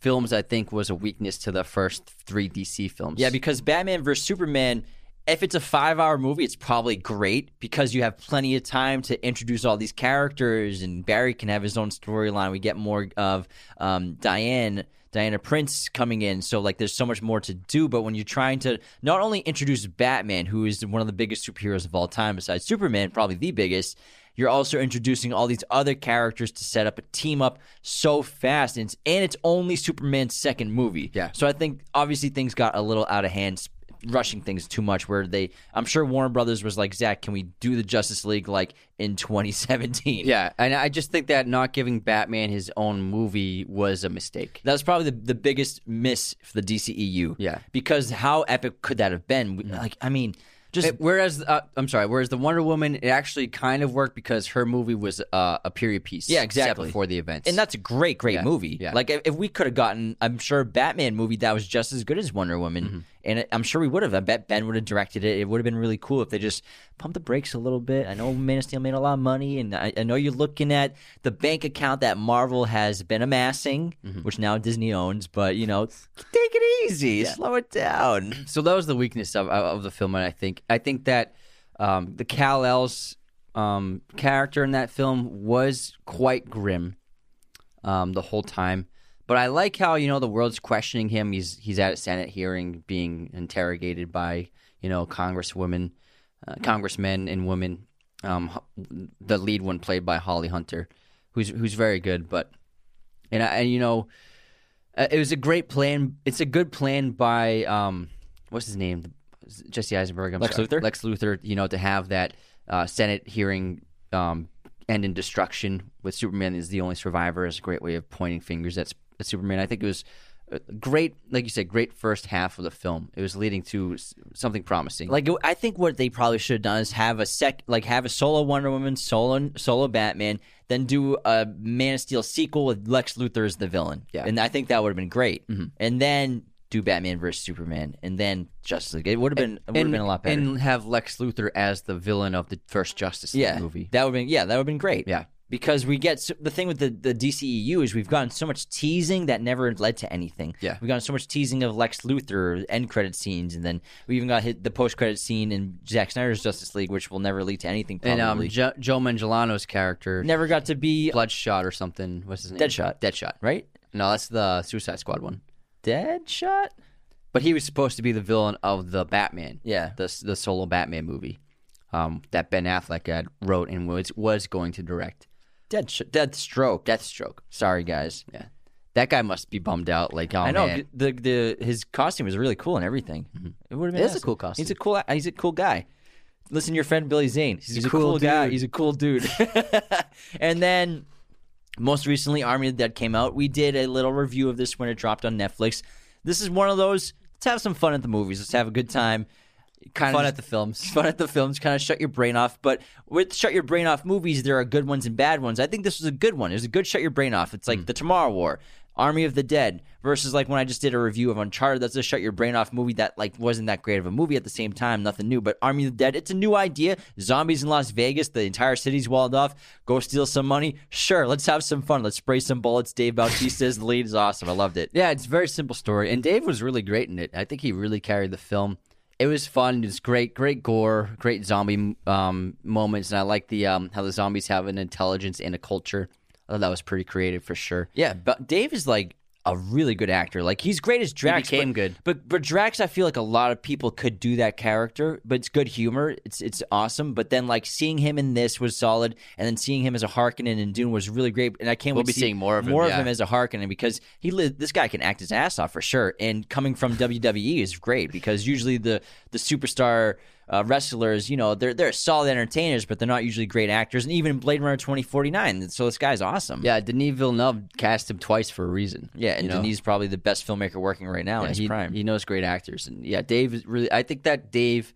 films, I think, was a weakness to the first three DC films. Yeah, because Batman vs Superman, if it's a five-hour movie, it's probably great because you have plenty of time to introduce all these characters, and Barry can have his own storyline. We get more of um, Diane. Diana Prince coming in, so like there's so much more to do. But when you're trying to not only introduce Batman, who is one of the biggest superheroes of all time, besides Superman, probably the biggest, you're also introducing all these other characters to set up a team up so fast, and it's, and it's only Superman's second movie. Yeah. So I think obviously things got a little out of hand, rushing things too much. Where they, I'm sure Warner Brothers was like, Zack, can we do the Justice League like in 2017? Yeah, and I just think that not giving Batman his own movie was a mistake. That was probably the, the biggest miss for the DCEU. Yeah. Because how epic could that have been? We- Like, I mean, just It- whereas, uh, I'm sorry, whereas the Wonder Woman, it actually kind of worked because her movie was uh, a period piece. Yeah, exactly. before the events, And that's a great, great Yeah, movie. yeah. Like if, if we could have gotten, I'm sure a Batman movie that was just as good as Wonder Woman, Mm-hmm. And it, I'm sure we would have. I bet Ben would have directed it. It would have been really cool if they just pumped the brakes a little bit. I know Man of Steel made a lot of money, and I, I know you're looking at the bank account that Marvel has been amassing, Mm-hmm. which now Disney owns. But you know, take it easy, slow it down. so that was the weakness of of the film, and I think I think that um, the Kal-El's um, character in that film was quite grim um, the whole time. But I like how you know the world's questioning him. He's he's at a Senate hearing, being interrogated by you know congresswomen, uh, congressmen and women. Um, the lead one played by Holly Hunter, who's who's very good. But and I, and you know, uh, it was a great plan. It's a good plan by um, what's his name, Jesse Eisenberg. I'm Lex sorry. Luthor? Lex Luthor. You know, to have that uh, Senate hearing um, end in destruction with Superman is the only survivor is a great way of pointing fingers at, at Superman. I think it was great, like you said, great first half of the film. It was leading to something promising. Like I think what they probably should have done is have a sec, like have a solo Wonder Woman, solo solo Batman, then do a Man of Steel sequel with Lex Luthor as the villain. Yeah. and I think that would have been great. Mm-hmm. And then do Batman versus Superman, and then Justice League. It would have been it would have been a lot better. and have Lex Luthor as the villain of the first Justice League yeah, movie. that would have been yeah, that would have been great. Yeah. Because we get so, the thing with the, the DCEU is we've gotten so much teasing that never led to anything. Yeah. we've gotten so much teasing of Lex Luthor end credit scenes, and then we even got hit the post credit scene in Zack Snyder's Justice League, which will never lead to anything. and um, jo- Joe Manganiello's character, never got to be Bloodshot or something. What's his name? Deadshot. Deadshot. right. No, that's the Suicide Squad one. Deadshot. But he was supposed to be the villain of the Batman. Yeah. the the solo Batman movie, um, that Ben Affleck had wrote and was was going to direct. Dead. Deathstroke. Deathstroke. Sorry, guys. Yeah, that guy must be bummed out. Like, oh I know man, the the his costume was really cool and everything. Mm-hmm. It would have been It is a cool costume. He's a cool. He's a cool guy. Listen to your friend Billy Zane. He's, a cool cool, guy. He's a cool dude. and then most recently, Army of the Dead came out. We did a little review of this when it dropped on Netflix. This is one of those. Let's have some fun at the movies. Let's have a good time. Kind fun of at the films. fun at the films, kind of shut your brain off. But with shut your brain off movies, there are good ones and bad ones. I think this was a good one. It was a good shut your brain off. It's like hmm. the Tomorrow War. Army of the Dead versus like when I just did a review of Uncharted. That's a shut your brain off movie that like wasn't that great of a movie at the same time, nothing new. But Army of the Dead, it's a new idea. Zombies in Las Vegas, the entire city's walled off. Go steal some money. Sure, let's have some fun. Let's spray some bullets. Dave Bautista's lead is awesome. I loved it. Yeah, it's a very simple story, and Dave was really great in it. I think he really carried the film. It was fun. It was great, great gore, great zombie um, moments, and I like the um, how the zombies have an intelligence and a culture. I thought that was pretty creative for sure. Yeah, but Dave is like a really good actor. Like he's great as Drax. became but, good. But but Drax, I feel like a lot of people could do that character. But it's good humor. It's it's awesome. But then like seeing him in this was solid, and then seeing him as a Harkonnen in Dune was really great. And I can't We'll wait be to see seeing more of him, more of him as a Harkonnen because he li- this guy can act his ass off for sure. And coming from WWE is great because usually the the superstar. Uh, wrestlers, you know, they're they're solid entertainers, but they're not usually great actors. And even in Blade Runner twenty forty nine, so this guy's awesome. Yeah, Denis Villeneuve cast him twice for a reason. Yeah, and you know? Denis probably the best filmmaker working right now in his he, prime. he knows great actors, and yeah, Dave is really. I think that Dave,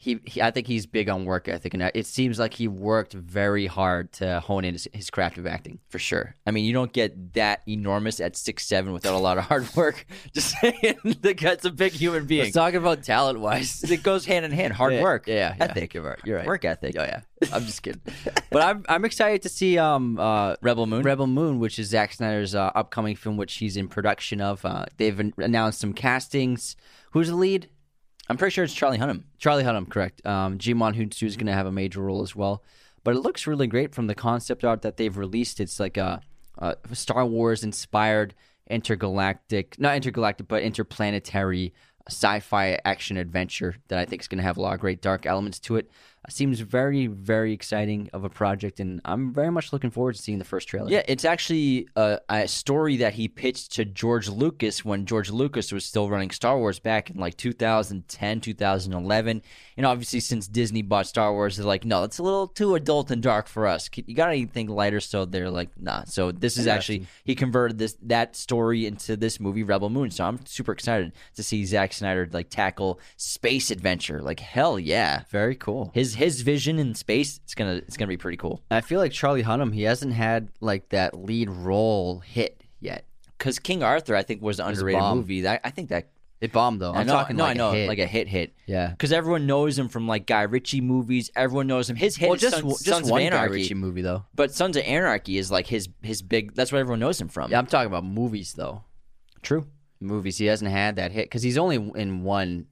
he, he I think he's big on work ethic, and it seems like he worked very hard to hone in his, his craft of acting. for sure. I mean, you don't get that enormous at six seven without a lot of hard work. Just saying, the guy's a big human being. Let's talk about talent wise. it goes hand in hand. Hard Yeah, work, yeah, yeah. ethic, You're right. You're right. work ethic. Oh yeah, I'm just kidding. but I'm I'm excited to see um uh Rebel Moon. Rebel Moon, which is Zack Snyder's uh, upcoming film, which he's in production of. Uh, they've an- announced some castings. Who's the lead? I'm pretty sure it's Charlie Hunnam. Charlie Hunnam, correct. Um, Djimon Hounsou is going to have a major role as well. But it looks really great from the concept art that they've released. It's like a, a Star Wars inspired intergalactic, not intergalactic, but interplanetary sci-fi action adventure that I think is going to have a lot of great dark elements to it. Seems very, very exciting of a project, and I'm very much looking forward to seeing the first trailer. Yeah, it's actually a, a story that he pitched to George Lucas when George Lucas was still running Star Wars back in like 2010, 2011. And obviously, since Disney bought Star Wars, they're like, no, it's a little too adult and dark for us. You got anything lighter? So they're like, nah. So this is actually he converted this that story into this movie, Rebel Moon. So I'm super excited to see Zack Snyder like tackle space adventure. Like hell yeah, very cool. his his vision in space. It's gonna it's gonna be pretty cool. I feel like Charlie Hunnam, he hasn't had like that lead role hit yet. Because King Arthur, I think, was an underrated bomb. movie. That I think that It bombed though. I'm know, talking no, like I know, a hit. like a hit, hit. yeah. Because everyone knows him from like Guy Ritchie movies. Everyone knows him. His hit Well, is just Sons, just Sons one of Guy Anarchy, Ritchie movie though. but Sons of Anarchy is like his his big. That's what everyone knows him from. Yeah, I'm talking about movies though. true. Movies. He hasn't had that hit because he's only in one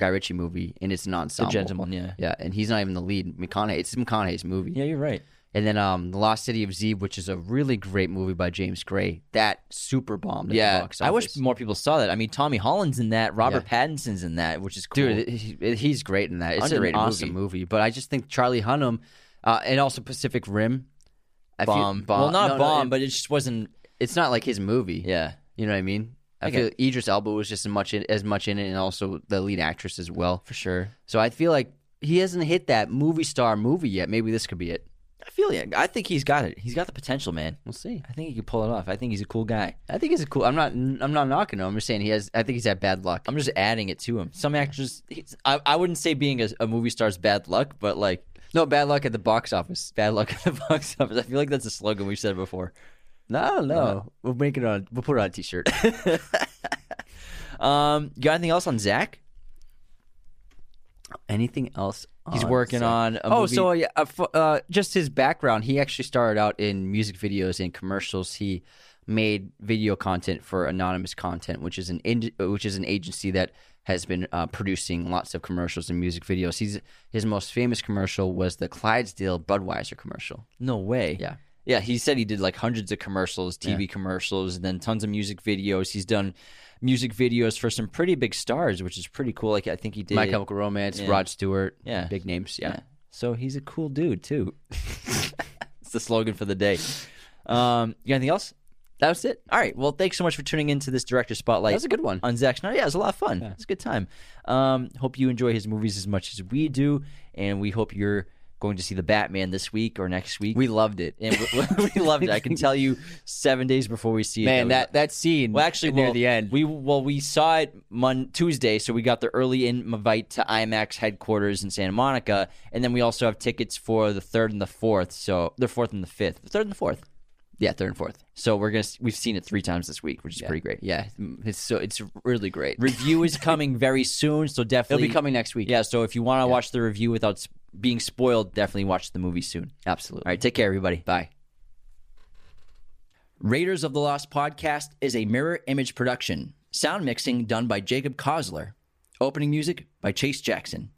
Guy Ritchie movie, and it's an The ensemble. gentleman. Yeah. Yeah, and he's not even the lead. McConaughey. It's McConaughey's movie. Yeah, you're right. And then um, The Lost City of Z, which is a really great movie by James Gray. That super bombed. The Yeah, I wish more people saw that. I mean, Tommy Holland's in that. Robert Pattinson's in that, which is cool. Dude, he, he's great in that. It's Underrated an awesome movie. But I just think Charlie Hunnam, uh, and also Pacific Rim. I feel- bomb. Well, not no, no, bomb, it- but it just wasn't. it's not like his movie. Yeah. You know what I mean? I Okay. feel Idris Elba was just as much in, as much in it, and also the lead actress as well. For sure. So I feel like he hasn't hit that movie star movie yet. Maybe this could be it. I feel yeah. I think he's got it. He's got the potential, man. We'll see. I think he could pull it off. I think he's a cool guy. I think he's a cool. I'm not. I'm not knocking him. I'm just saying he has. I think he's had bad luck. I'm just adding it to him. Some actors, he's, I, I wouldn't say being a, a movie star's bad luck, but like no bad luck at the box office. bad luck at the box office. I feel like that's a slogan we've said before. No, no. we'll make it on. We'll put it on a t-shirt. Um, you got anything else on Zack? Anything else? He's on working Zack? on a oh, movie- so yeah, uh, f- uh, just his background. He actually started out in music videos and commercials. He made video content for Anonymous Content, which is an in- which is an agency that has been uh, producing lots of commercials and music videos. He's his most famous commercial was the Clydesdale Budweiser commercial. No way. Yeah. Yeah, he said he did like hundreds of commercials, TV commercials, and then tons of music videos. He's done music videos for some pretty big stars, which is pretty cool. Like I think he did. My Chemical Romance, Yeah. Rod Stewart, Yeah. big names. Yeah. Yeah. So he's a cool dude too. it's the slogan for the day. Um, you got anything else? that was it. All right. Well, thanks so much for tuning into this director spotlight. That was a good one. on Zack Snyder. Yeah, it was a lot of fun. It's a good time. Um, hope you enjoy his movies as much as we do, and we hope you're going to see the Batman this week or next week. We loved it. and we, we loved it. I can tell you, seven days before we see it, Man, we- that that scene. well, actually, near well, the end. we well we saw it Mon- Tuesday, so we got the early invite to IMAX headquarters in Santa Monica, and then we also have tickets for the third and the fourth. So the fourth and the fifth, the third and the fourth. Yeah, third and fourth. So we're gonna we've seen it three times this week, which is pretty great. Yeah, it's so it's really great. Review is coming very soon, so definitely It'll be coming next week. Yeah, so if you want to watch the review without being spoiled, definitely watch the movie soon. absolutely. All right, take care, everybody. Bye. Raiders of the Lost podcast is a mirror image production. Sound mixing done by Jacob Kosler. Opening music by Chase Jackson.